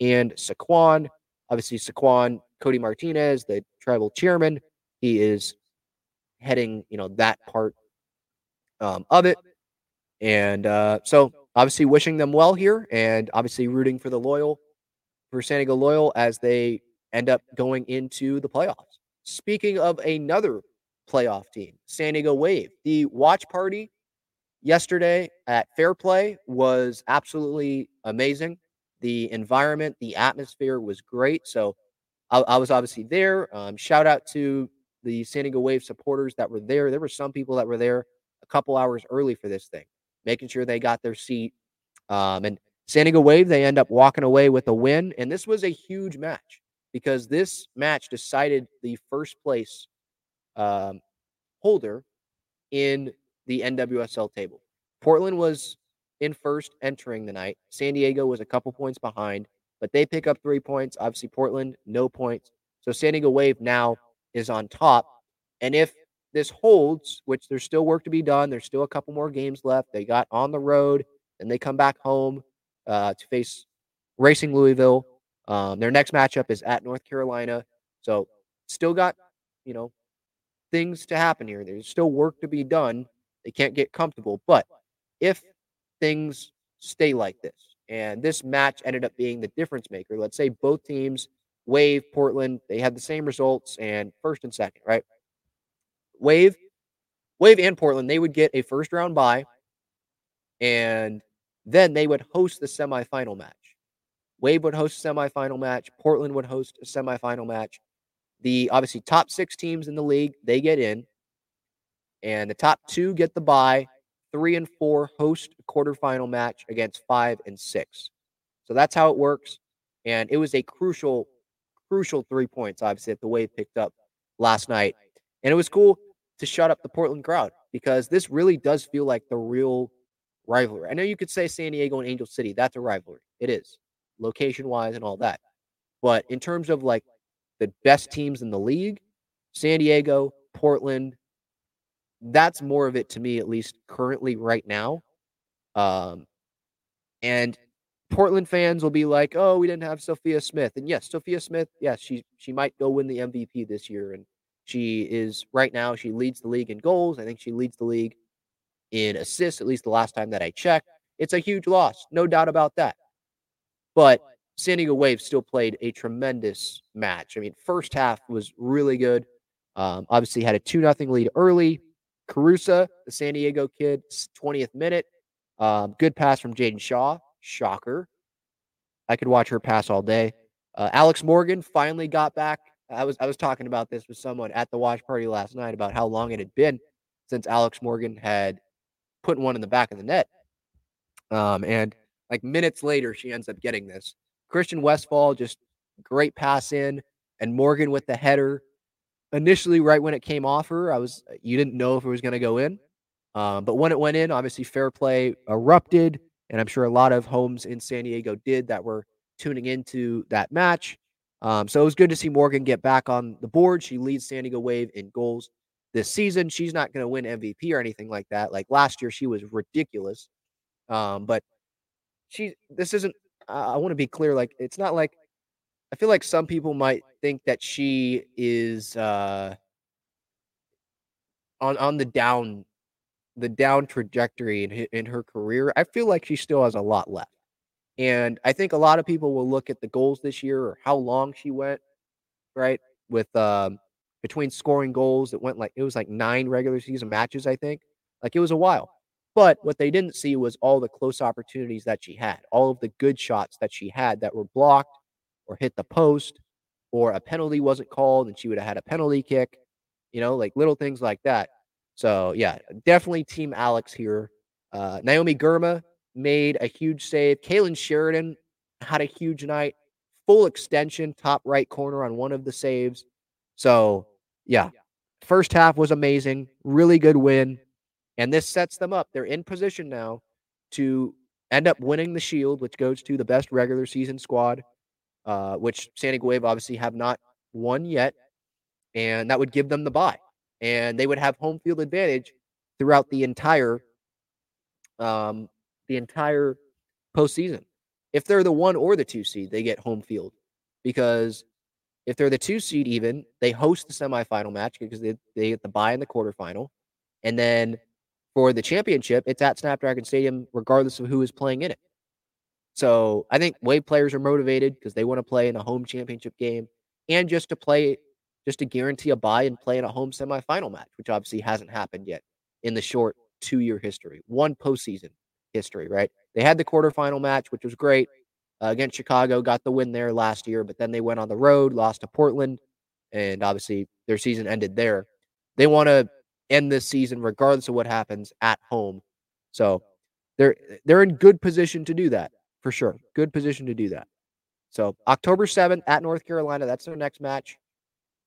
S3: and Sycuan. Obviously, Sycuan, Cody Martinez, the tribal chairman, he is heading, you know, that part um, of it. And uh, so, obviously, wishing them well here, and obviously rooting for the loyal for San Diego Loyal as they end up going into the playoffs. Speaking of another playoff team, San Diego Wave, the watch party yesterday at Fair Play was absolutely amazing. The environment, the atmosphere was great. So I, I was obviously there. Um, shout out to the San Diego Wave supporters that were there. There were some people that were there couple hours early for this thing, making sure they got their seat. Um, and San Diego Wave, they end up walking away with a win. And this was a huge match because this match decided the first place um, holder in the NWSL table. Portland was in first entering the night. San Diego was a couple points behind, but they pick up three points. Obviously, Portland, no points. So San Diego Wave now is on top. And if this holds, which there's still work to be done, there's still a couple more games left. They got on the road and they come back home uh, to face Racing Louisville. Um, their next matchup is at North Carolina. So still got, you know, things to happen here. There's still work to be done. They can't get comfortable. But if things stay like this, and this match ended up being the difference maker, let's say both teams, Wave, Portland, they had the same results and first and second, right? Wave, Wave and Portland, they would get a first round bye, and then they would host the semifinal match. Wave would host a semifinal match. Portland would host a semifinal match. The obviously top six teams in the league, they get in. And the top two get the bye. Three and four host a quarterfinal match against five and six. So that's how it works. And it was a crucial, crucial three points, obviously, that the Wave picked up last night. And it was cool to shut up the Portland crowd because this really does feel like the real rivalry. I know you could say San Diego and Angel City, that's a rivalry. It is, location wise and all that. But in terms of like the best teams in the league, San Diego, Portland, that's more of it to me, at least currently right now. Um, and Portland fans will be like, "Oh, we didn't have Sophia Smith," and yes, Sophia Smith, yes, she she might go win the MVP this year, and she is right now. She leads the league in goals. I think she leads the league in assists. At least the last time that I checked, it's a huge loss, no doubt about that. But San Diego Wave still played a tremendous match. I mean, first half was really good. Um, obviously, had a two nothing lead early. Carusa, the San Diego kid, 20th minute. Um, good pass from Jaedyn Shaw. Shocker. I could watch her pass all day. Uh, Alex Morgan finally got back. I was I was talking about this with someone at the watch party last night about how long it had been since Alex Morgan had put one in the back of the net. Um, and like minutes later, she ends up getting this. Christian Westfall just great pass in, and Morgan with the header. Initially, right when it came off her, I was you didn't know if it was going to go in, um, but when it went in, obviously fair play erupted, and I'm sure a lot of homes in San Diego did that were tuning into that match. Um, so it was good to see Morgan get back on the board. She leads San Diego Wave in goals this season. She's not going to win MVP or anything like that. Like last year, she was ridiculous. Um, but she, this isn't I want to be clear. Like, it's not like I feel like some people might think that she is uh, on on the down, the down trajectory in in her career. I feel like she still has a lot left, and I think a lot of people will look at the goals this year or how long she went, right? With um, between scoring goals, it went like it was like nine regular season matches. I think like it was a while. But what they didn't see was all the close opportunities that she had, all of the good shots that she had that were blocked or hit the post, or a penalty wasn't called and she would have had a penalty kick, you know, like little things like that. So, yeah, definitely Team Alex here. Uh, Naomi Girma made a huge save. Kailen Sheridan had a huge night, full extension, top right corner on one of the saves. So, yeah, first half was amazing, really good win. And this sets them up. They're in position now to end up winning the Shield, which goes to the best regular season squad, uh, which San Diego Wave obviously have not won yet. And that would give them the bye. And they would have home field advantage throughout the entire um, the entire postseason. If they're the one or the two seed, they get home field because if they're the two seed, even they host the semifinal match because they, they get the bye in the quarterfinal. And then for the championship, it's at Snapdragon Stadium, regardless of who is playing in it. So I think Wave players are motivated because they want to play in a home championship game and just to play, just to guarantee a bye and play in a home semifinal match, which obviously hasn't happened yet in the short two year history, one postseason history, right? They had the quarterfinal match, which was great uh, against Chicago, got the win there last year, but then they went on the road, lost to Portland, and obviously their season ended there. They want to end this season regardless of what happens at home. So they're they're in good position to do that for sure. Good position to do that. So October 7th at North Carolina, that's their next match.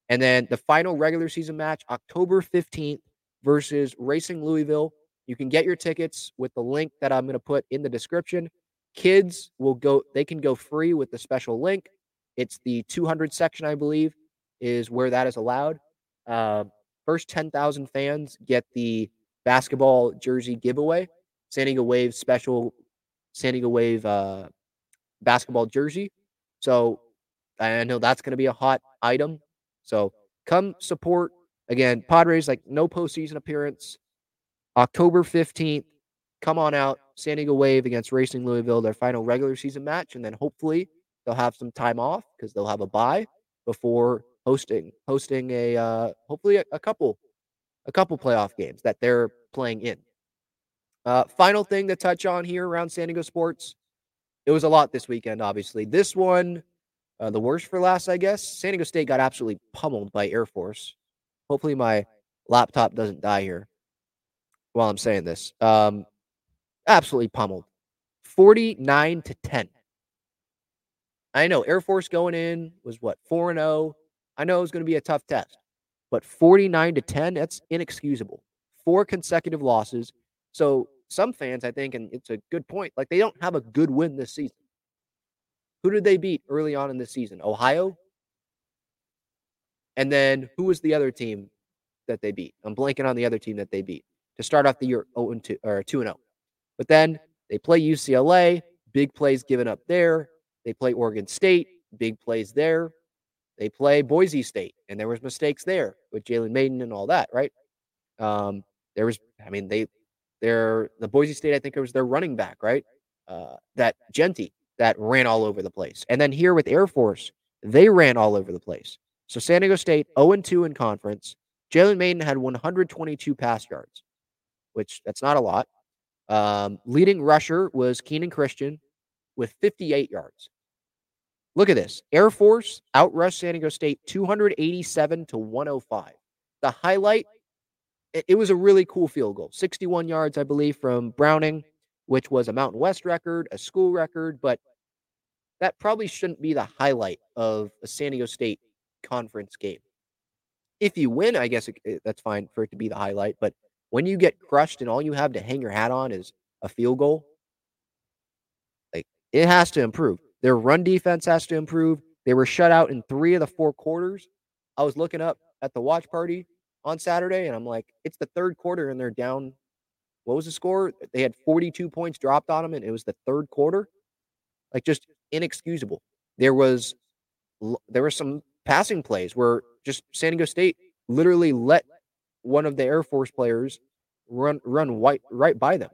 S3: And then the final regular season match, October 15th versus Racing Louisville. You can get your tickets with the link that I'm going to put in the description. Kids will go, they can go free with the special link. It's the 200 section, I believe, is where that is allowed. Uh, first 10,000 fans get the basketball jersey giveaway, San Diego Wave special San Diego Wave uh, basketball jersey. So I know that's going to be a hot item. So come support again. Padres like no postseason appearance. October 15th, come on out. San Diego Wave against Racing Louisville, their final regular season match. And then hopefully they'll have some time off because they'll have a bye before hosting hosting a uh, hopefully a, a, couple a couple playoff games that they're playing in. Uh, final thing to touch on here around San Diego sports. It was a lot this weekend, obviously. This one, uh, the worst for last, I guess. San Diego State got absolutely pummeled by Air Force. Hopefully, my laptop doesn't die here while I'm saying this. Um, absolutely pummeled. 49 to 10. I know Air Force going in was what 4 and 0. I know it was going to be a tough test. But 49 to 10, that's inexcusable. Four consecutive losses. So some fans, I think, and it's a good point, like they don't have a good win this season. Who did they beat early on in the season? Ohio? And then who was the other team that they beat? I'm blanking on the other team that they beat to start off the year 0 and 2 or 2 and 0. But then they play UCLA, big plays given up there. They play Oregon State, big plays there. They play Boise State, and there was mistakes there with Jalen Mayden and all that, right? Um, there was, I mean, they, they're the Boise State. I think it was their running back, right? Uh, that Jeanty that ran all over the place, and then here with Air Force, they ran all over the place. So San Diego State 0 2 in conference. Jalen Mayden had 122 pass yards which that's not a lot. Um, leading rusher was Kenan Christon with 58 yards. Look at this. Air Force outrushed San Diego State 287 to 105. The highlight, it, was a really cool field goal. 61 yards, I believe, from Browning, which was a Mountain West record, a school record, but that probably shouldn't be the highlight of a San Diego State conference game. If you win, I guess it, that's fine for it to be the highlight, but when you get crushed and all you have to hang your hat on is a field goal, like it has to improve. Their run defense has to improve. They were shut out in three of the four quarters. I was looking up at the watch party on Saturday and I'm like, it's the third quarter and they're down. What was the score? They had 42 points dropped on them and it was the third quarter. Like just inexcusable. There was there were some passing plays where just San Diego State literally let one of the Air Force players run run white right by them.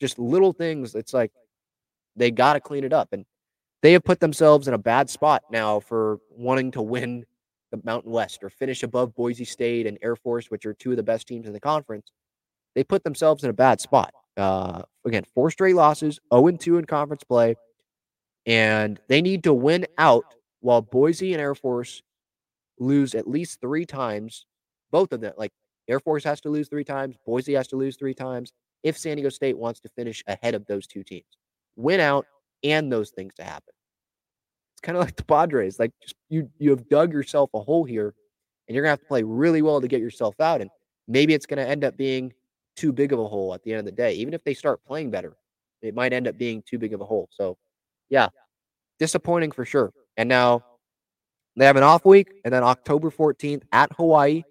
S3: Just little things. It's like they got to clean it up, and they have put themselves in a bad spot now for wanting to win the Mountain West or finish above Boise State and Air Force, which are two of the best teams in the conference. They put themselves in a bad spot. Uh, again, four straight losses, 0 2 in conference play, and they need to win out while Boise and Air Force lose at least three times both of them, like Air Force has to lose three times, Boise has to lose three times if San Diego State wants to finish ahead of those two teams. Win out and those things to happen. It's kind of like the Padres. Like just, you you have dug yourself a hole here and you're gonna have to play really well to get yourself out. And maybe it's gonna end up being too big of a hole at the end of the day. Even if they start playing better, it might end up being too big of a hole. So, yeah, disappointing for sure. And now they have an off week, and then October 14th at Hawaii.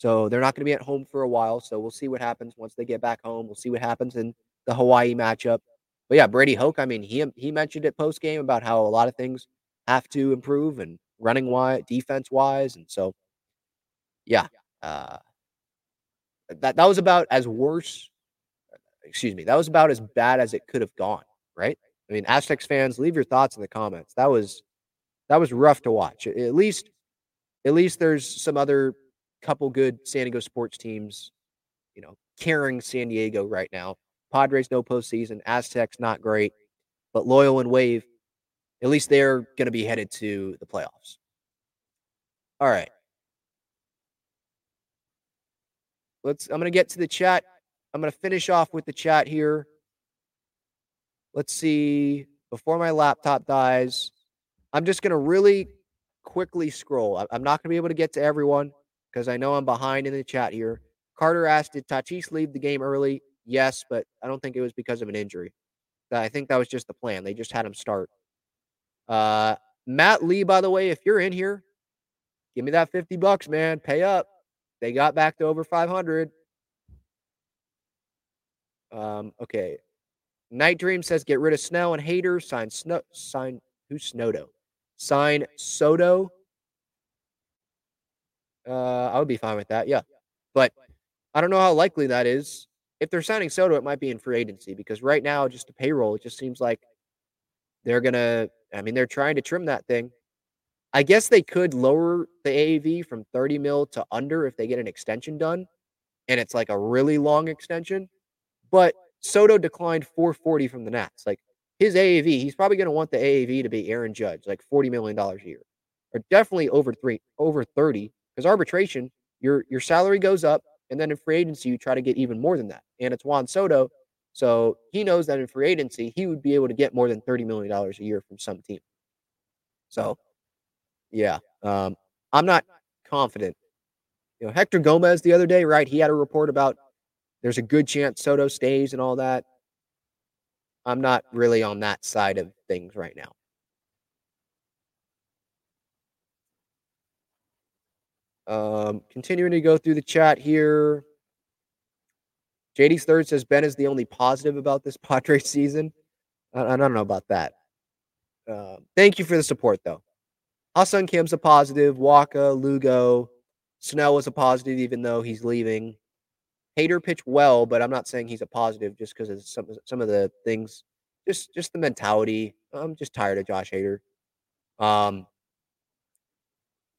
S3: So they're not going to be at home for a while. So we'll see what happens once they get back home. We'll see what happens in the Hawaii matchup. But yeah, Brady Hoke, I mean, he he mentioned it post game about how a lot of things have to improve and running wise, defense wise, and so yeah, uh, that that was about as worse. Excuse me, that was about as bad as it could have gone. Right? I mean, Aztecs fans, leave your thoughts in the comments. That was that was rough to watch. At least, at least there's some other couple good San Diego sports teams, you know, carrying San Diego right now. Padres no postseason. Aztecs not great, but Loyal and Wave, at least they're going to be headed to the playoffs. All right. Let's. I'm going to get to the chat. I'm going to finish off with the chat here. Let's see. Before my laptop dies, I'm just going to really quickly scroll. I'm not going to be able to get to everyone because I know I'm behind in the chat here. Carter asked, Did Tatis leave the game early? Yes, but I don't think it was because of an injury. I think that was just the plan. They just had him start. Uh, Matt Lee, by the way, if you're in here, give me that 50 bucks, man. Pay up. They got back to over 500. Um, okay. Night Dream says get rid of Snell and Hader. Sign Snow. Sign who's Snowdo? Sign Soto. Uh, I would be fine with that. Yeah, but I don't know how likely that is if they're signing Soto, it might be in free agency because right now, just the payroll, it just seems like they're gonna. I mean, they're trying to trim that thing. I guess they could lower the AAV from 30 mil to under if they get an extension done, and it's like a really long extension. But Soto declined 440 from the Nats. Like his AAV, he's probably going to want the AAV to be Aaron Judge, like 40 million dollars a year, or definitely over three, over 30. Because arbitration, your your salary goes up, and then in free agency, you try to get even more than that. And it's Juan Soto. So he knows that in free agency, he would be able to get more than $30 million a year from some team. So, yeah, um, I'm not confident. You know, Hector Gomez the other day, right? He had a report about there's a good chance Soto stays and all that. I'm not really on that side of things right now. Um, continuing to go through the chat here. JD's third says Ben is the only positive about this Padres season. I, I don't know about that. Uh, thank you for the support, though. Ha-Seong Kim's a positive. Wacha, Lugo, Snell was a positive, even though he's leaving. Hader pitched well, but I'm not saying he's a positive just because of some some of the things, just just the mentality. I'm just tired of Josh Hader. Um,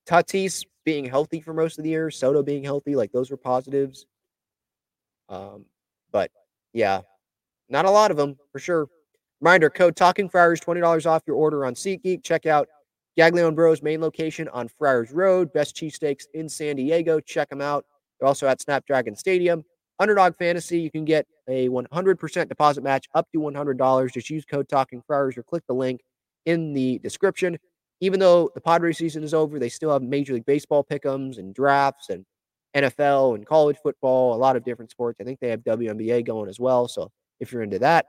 S3: Tatis being healthy for most of the year, Soto being healthy, like those were positives. Um, but yeah, not a lot of them for sure. Reminder code Talking Friars $20 off your order on SeatGeek. Check out Gaglione Bros main location on Friars Road. Best cheesesteaks in San Diego. Check them out. They're also at Snapdragon Stadium. Underdog Fantasy, you can get a 100% deposit match up to $100. Just use code Talking Friars or click the link in the description even though the Padres season is over, they still have Major League Baseball pickums and drafts and NFL and college football, a lot of different sports. I think they have WNBA going as well. So if you're into that,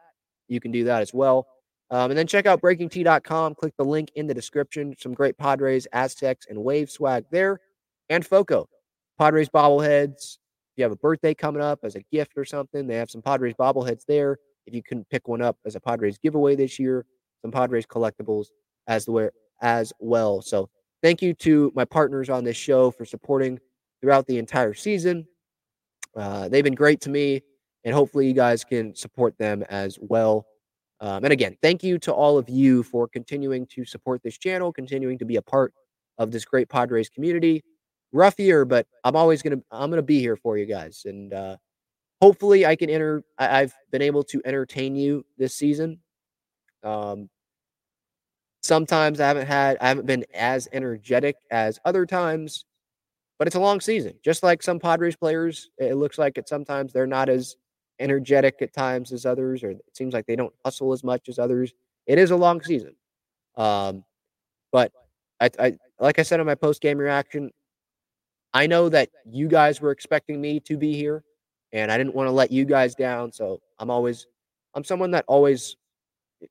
S3: you can do that as well. Um, and then check out breakingt.com. Click the link in the description. Some great Padres, Aztecs, and Wave swag there. And Foco, Padres bobbleheads. If you have a birthday coming up as a gift or something, they have some Padres bobbleheads there. If you couldn't pick one up as a Padres giveaway this year, some Padres collectibles as the as well. So thank you to my partners on this show for supporting throughout the entire season. Uh, they've been great to me, and hopefully you guys can support them as well. Um, and again, thank you to all of you for continuing to support this channel, continuing to be a part of this great Padres community. Rough year, but I'm always gonna I'm gonna be here for you guys, and uh, hopefully I can enter. I, have been able to entertain you this season. Um, Sometimes I haven't had I haven't been as energetic as other times, but it's a long season. Just like some Padres players, it looks like it sometimes they're not as energetic at times as others, or it seems like they don't hustle as much as others. It is a long season. Um, but I, I like I said in my post game reaction, I know that you guys were expecting me to be here, and I didn't want to let you guys down. So I'm always, I'm someone that always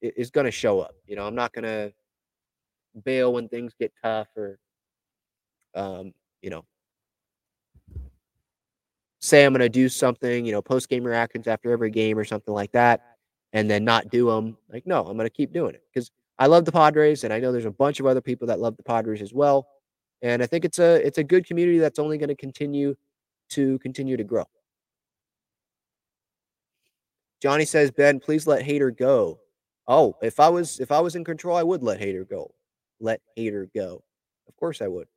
S3: is going to show up. You know, I'm not going to bail when things get tough or, um, you know, say I'm going to do something, you know, post game reactions after every game or something like that, and then not do them. Like, no, I'm going to keep doing it because I love the Padres, and I know there's a bunch of other people that love the Padres as well. And I think it's a it's a good community that's only going to continue to continue to grow. Johnny says, Ben, please let Hader go. Oh, if I was if I was in control, I would let Hader go. Let Hader go. Of course I would.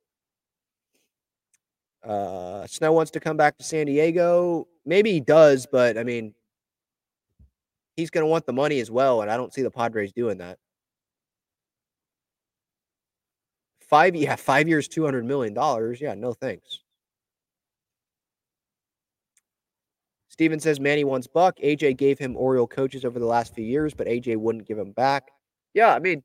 S3: Uh, Snow wants to come back to San Diego. Maybe he does, but I mean, he's going to want the money as well, and I don't see the Padres doing that. Five, yeah, five years, two hundred million dollars. Yeah, no thanks. Steven says Manny wants Buck. AJ gave him Oriole coaches over the last few years, but AJ wouldn't give him back. Yeah, I mean,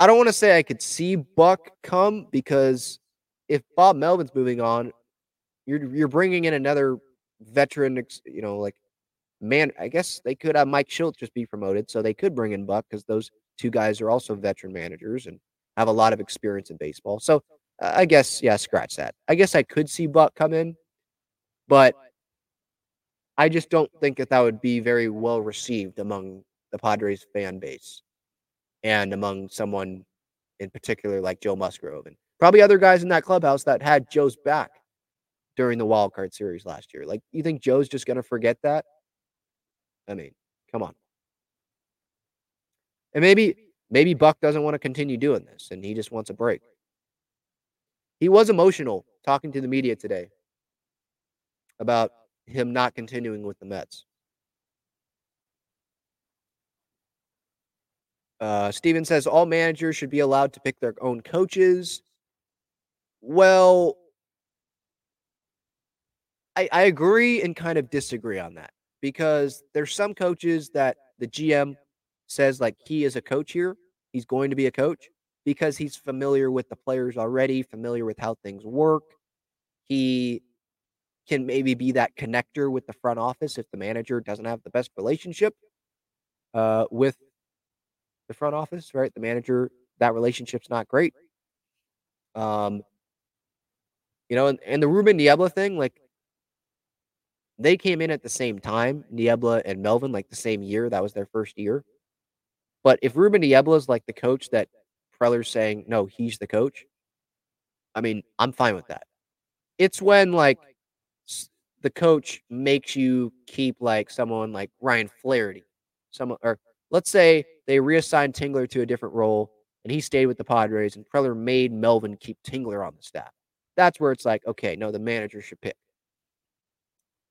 S3: I don't want to say I could see Buck come because if Bob Melvin's moving on, you're you're bringing in another veteran, you know, like man. I guess they could have Mike Shildt just be promoted, so they could bring in Buck because those two guys are also veteran managers and have a lot of experience in baseball. So I guess yeah, scratch that. I guess I could see Buck come in, but I just don't think that that would be very well received among the Padres fan base and among someone in particular like Joe Musgrove and Probably other guys in that clubhouse that had Joe's back during the wild card series last year. Like, you think Joe's just going to forget that? I mean, come on. And maybe maybe Buck doesn't want to continue doing this and he just wants a break. He was emotional talking to the media today about him not continuing with the Mets. Uh, Steven says all managers should be allowed to pick their own coaches. Well, I, I agree and kind of disagree on that because there's some coaches that the GM says like he is a coach here. He's going to be a coach because he's familiar with the players already, familiar with how things work. He can maybe be that connector with the front office if the manager doesn't have the best relationship uh, with the front office, right? The manager, that relationship's not great. Um, you know, and, and the Ruben Niebla thing, like they came in at the same time, Niebla and Melvin, like the same year. That was their first year. But if Ruben Niebla is like the coach that Preller's saying, no, he's the coach, I mean, I'm fine with that. It's when like the coach makes you keep like someone like Ryan Flaherty, someone, or let's say they reassigned Tingler to a different role and he stayed with the Padres and Preller made Melvin keep Tingler on the staff. That's where it's like, okay, no, the manager should pick.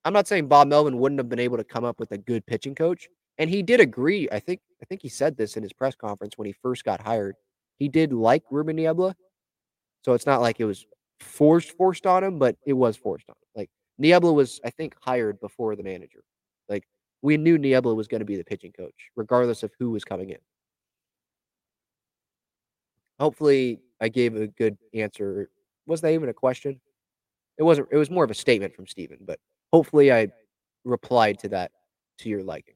S3: I'm not saying Bob Melvin wouldn't have been able to come up with a good pitching coach, and he did agree. I think I think he said this in his press conference when he first got hired. He did like Ruben Niebla, so it's not like it was forced forced on him, but it was forced on him. Like Niebla was, I think, hired before the manager. We knew Niebla was going to be the pitching coach, regardless of who was coming in. Hopefully, I gave a good answer was that even a question? It wasn't. It was more of a statement from Steven, but hopefully I replied to that to your liking.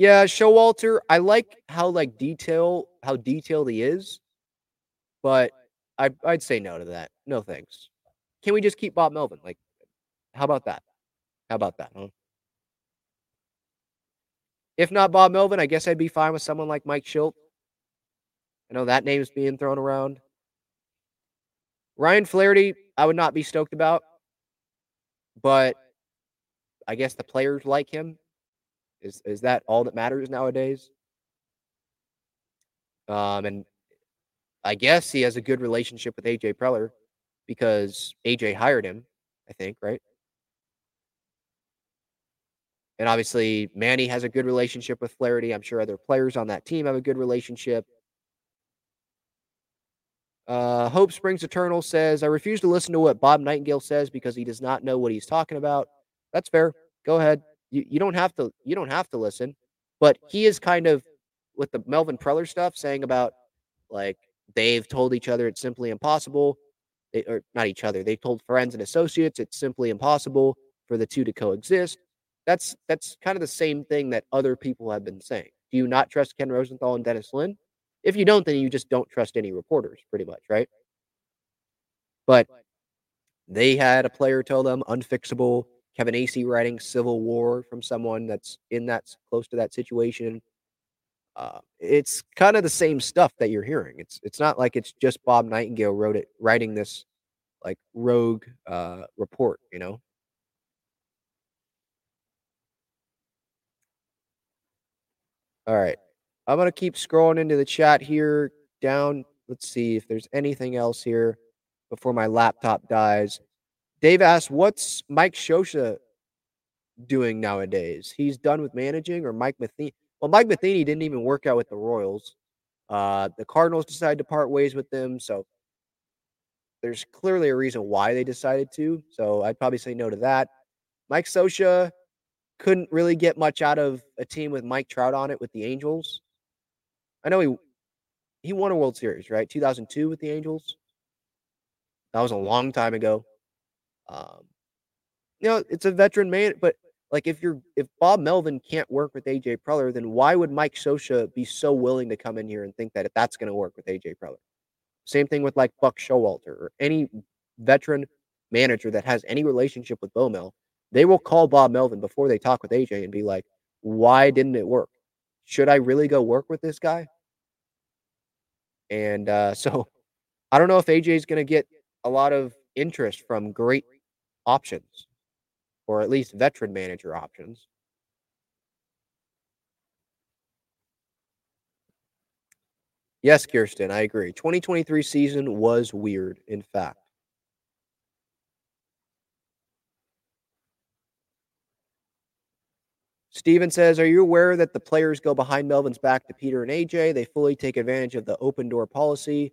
S3: Yeah, Showalter, I like how like detail how detailed he is, but I I'd say no to that. No thanks. Can we just keep Bob Melvin? Like, how about that? How about that? Huh? If not Bob Melvin, I guess I'd be fine with someone like Mike Shildt. I know that name's being thrown around. Ryan Flaherty, I would not be stoked about, but I guess the players like him. Is is that all that matters nowadays? Um, and I guess he has a good relationship with AJ Preller because AJ hired him, I think, right? And obviously, Manny has a good relationship with Flaherty. I'm sure other players on that team have a good relationship. Uh, Hope Springs Eternal says, I refuse to listen to what Bob Nightengale says because he does not know what he's talking about. That's fair. Go ahead. You, you don't have to you don't have to listen. But he is kind of with the Melvin Preller stuff saying about like they've told each other it's simply impossible. They, or not each other. They've told friends and associates it's simply impossible for the two to coexist. That's that's kind of the same thing that other people have been saying. Do you not trust Ken Rosenthal and Dennis Lin? If you don't, then you just don't trust any reporters, pretty much, right? But they had a player tell them unfixable. Kevin Acee writing Civil War from someone that's in that close to that situation. Uh, it's kind of the same stuff that you're hearing. It's it's not like it's just Bob Nightengale wrote it, writing this like rogue uh, report, you know. All right, I'm gonna keep scrolling into the chat here. Down, let's see if there's anything else here before my laptop dies. Dave asks, "What's Mike Scioscia doing nowadays? He's done with managing, or Mike Matheny? Well, Mike Matheny didn't even work out with the Royals. Uh, the Cardinals decided to part ways with them, so there's clearly a reason why they decided to. So I'd probably say no to that. Mike Scioscia couldn't really get much out of a team with Mike Trout on it with the Angels. I know he he won a World Series, right? 2002 with the Angels. That was a long time ago. Um, you know, it's a veteran man, but like if you're if Bob Melvin can't work with AJ Preller, then why would Mike Scioscia be so willing to come in here and think that if that's going to work with AJ Preller? Same thing with like Buck Showalter or any veteran manager that has any relationship with Bo Mel. They will call Bob Melvin before they talk with AJ and be like, "Why didn't it work? Should I really go work with this guy?" And uh, so, I don't know if AJ is going to get a lot of interest from great options, or at least veteran manager options. Yes, Kirsten, I agree. 2023 season was weird, in fact. Steven says, Are you aware that the players go behind Melvin's back to Peter and AJ? They fully take advantage of the open door policy.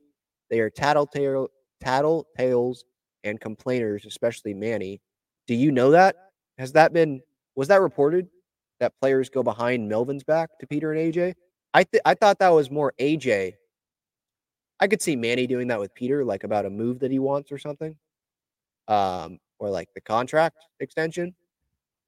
S3: They are tattletale, tattletales and complainers, especially Manny. Do you know that? Has that been, was that reported that players go behind Melvin's back to Peter and AJ? I, th- I thought that was more AJ. I could see Manny doing that with Peter, like about a move that he wants or something, um, or like the contract extension.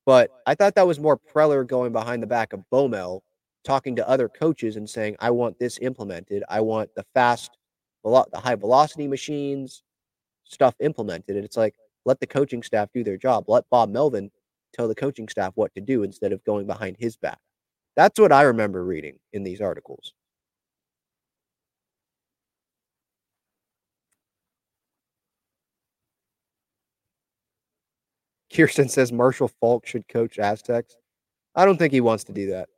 S3: But I thought that was more Preller going behind the back of Bomel, talking to other coaches and saying, "I want this implemented. I want the fast, the high velocity machines, stuff implemented." And it's like, let the coaching staff do their job. Let Bob Melvin tell the coaching staff what to do instead of going behind his back. That's what I remember reading in these articles. Kirsten says Marshall Faulk should coach Aztecs. I don't think he wants to do that.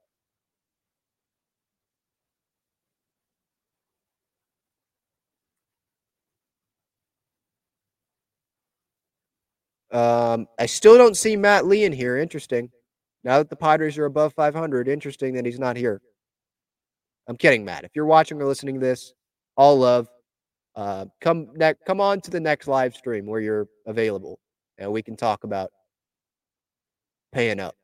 S3: Um, I still don't see Matt Lee in here. Interesting. Now that the Padres are above 500, interesting that he's not here. I'm kidding, Matt. If you're watching or listening to this, all love. Uh, come ne- come on to the next live stream where you're available, and we can talk about paying up.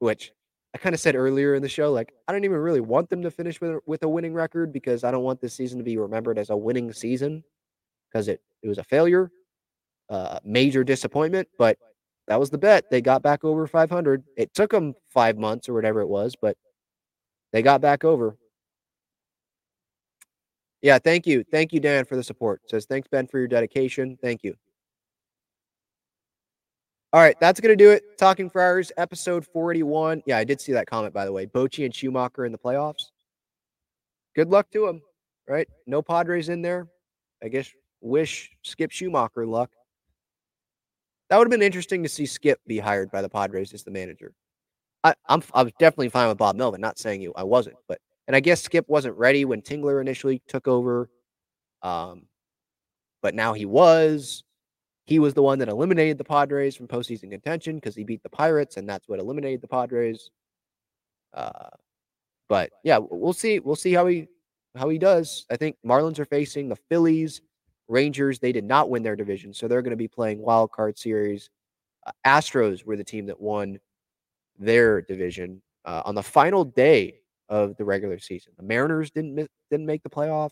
S3: Which I kind of said earlier in the show, like I don't even really want them to finish with with a winning record because I don't want this season to be remembered as a winning season because it it was a failure, uh, major disappointment. But that was the bet. They got back over 500. It took them five months or whatever it was, but they got back over. Yeah, thank you. Thank you, Dan, for the support. Says, thanks, Ben, for your dedication. Thank you. All right, that's going to do it. Talking Friars, episode 41. Yeah, I did see that comment, by the way. Bochy and Schumaker in the playoffs. Good luck to them, right? No Padres in there. I guess wish Skip Schumaker luck. That would have been interesting to see Skip be hired by the Padres as the manager. I, I'm I was definitely fine with Bob Melvin. Not saying you I wasn't, but and I guess Skip wasn't ready when Tingler initially took over. Um, but now he was. He was the one that eliminated the Padres from postseason contention because he beat the Pirates, and that's what eliminated the Padres. Uh, but yeah, we'll see. We'll see how he how he does. I think Marlins are facing the Phillies, Rangers. They did not win their division, so they're going to be playing wild card series. Uh, Astros were the team that won their division uh, on the final day of the regular season. The Mariners didn't miss, didn't make the playoffs.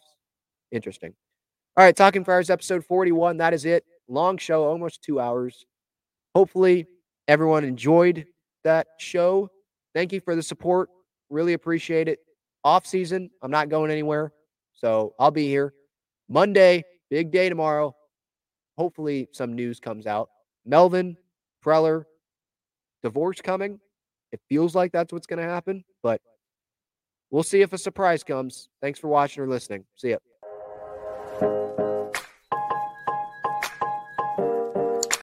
S3: Interesting. All right, Talking Friars episode 41. That is it. Long show, almost two hours. Hopefully, everyone enjoyed that show. Thank you for the support. Really appreciate it. Off season, I'm not going anywhere. So I'll be here. Monday, big day tomorrow. Hopefully, some news comes out. Melvin, Preller, divorce coming. It feels like that's what's going to happen, but we'll see if a surprise comes. Thanks for watching or listening. See ya.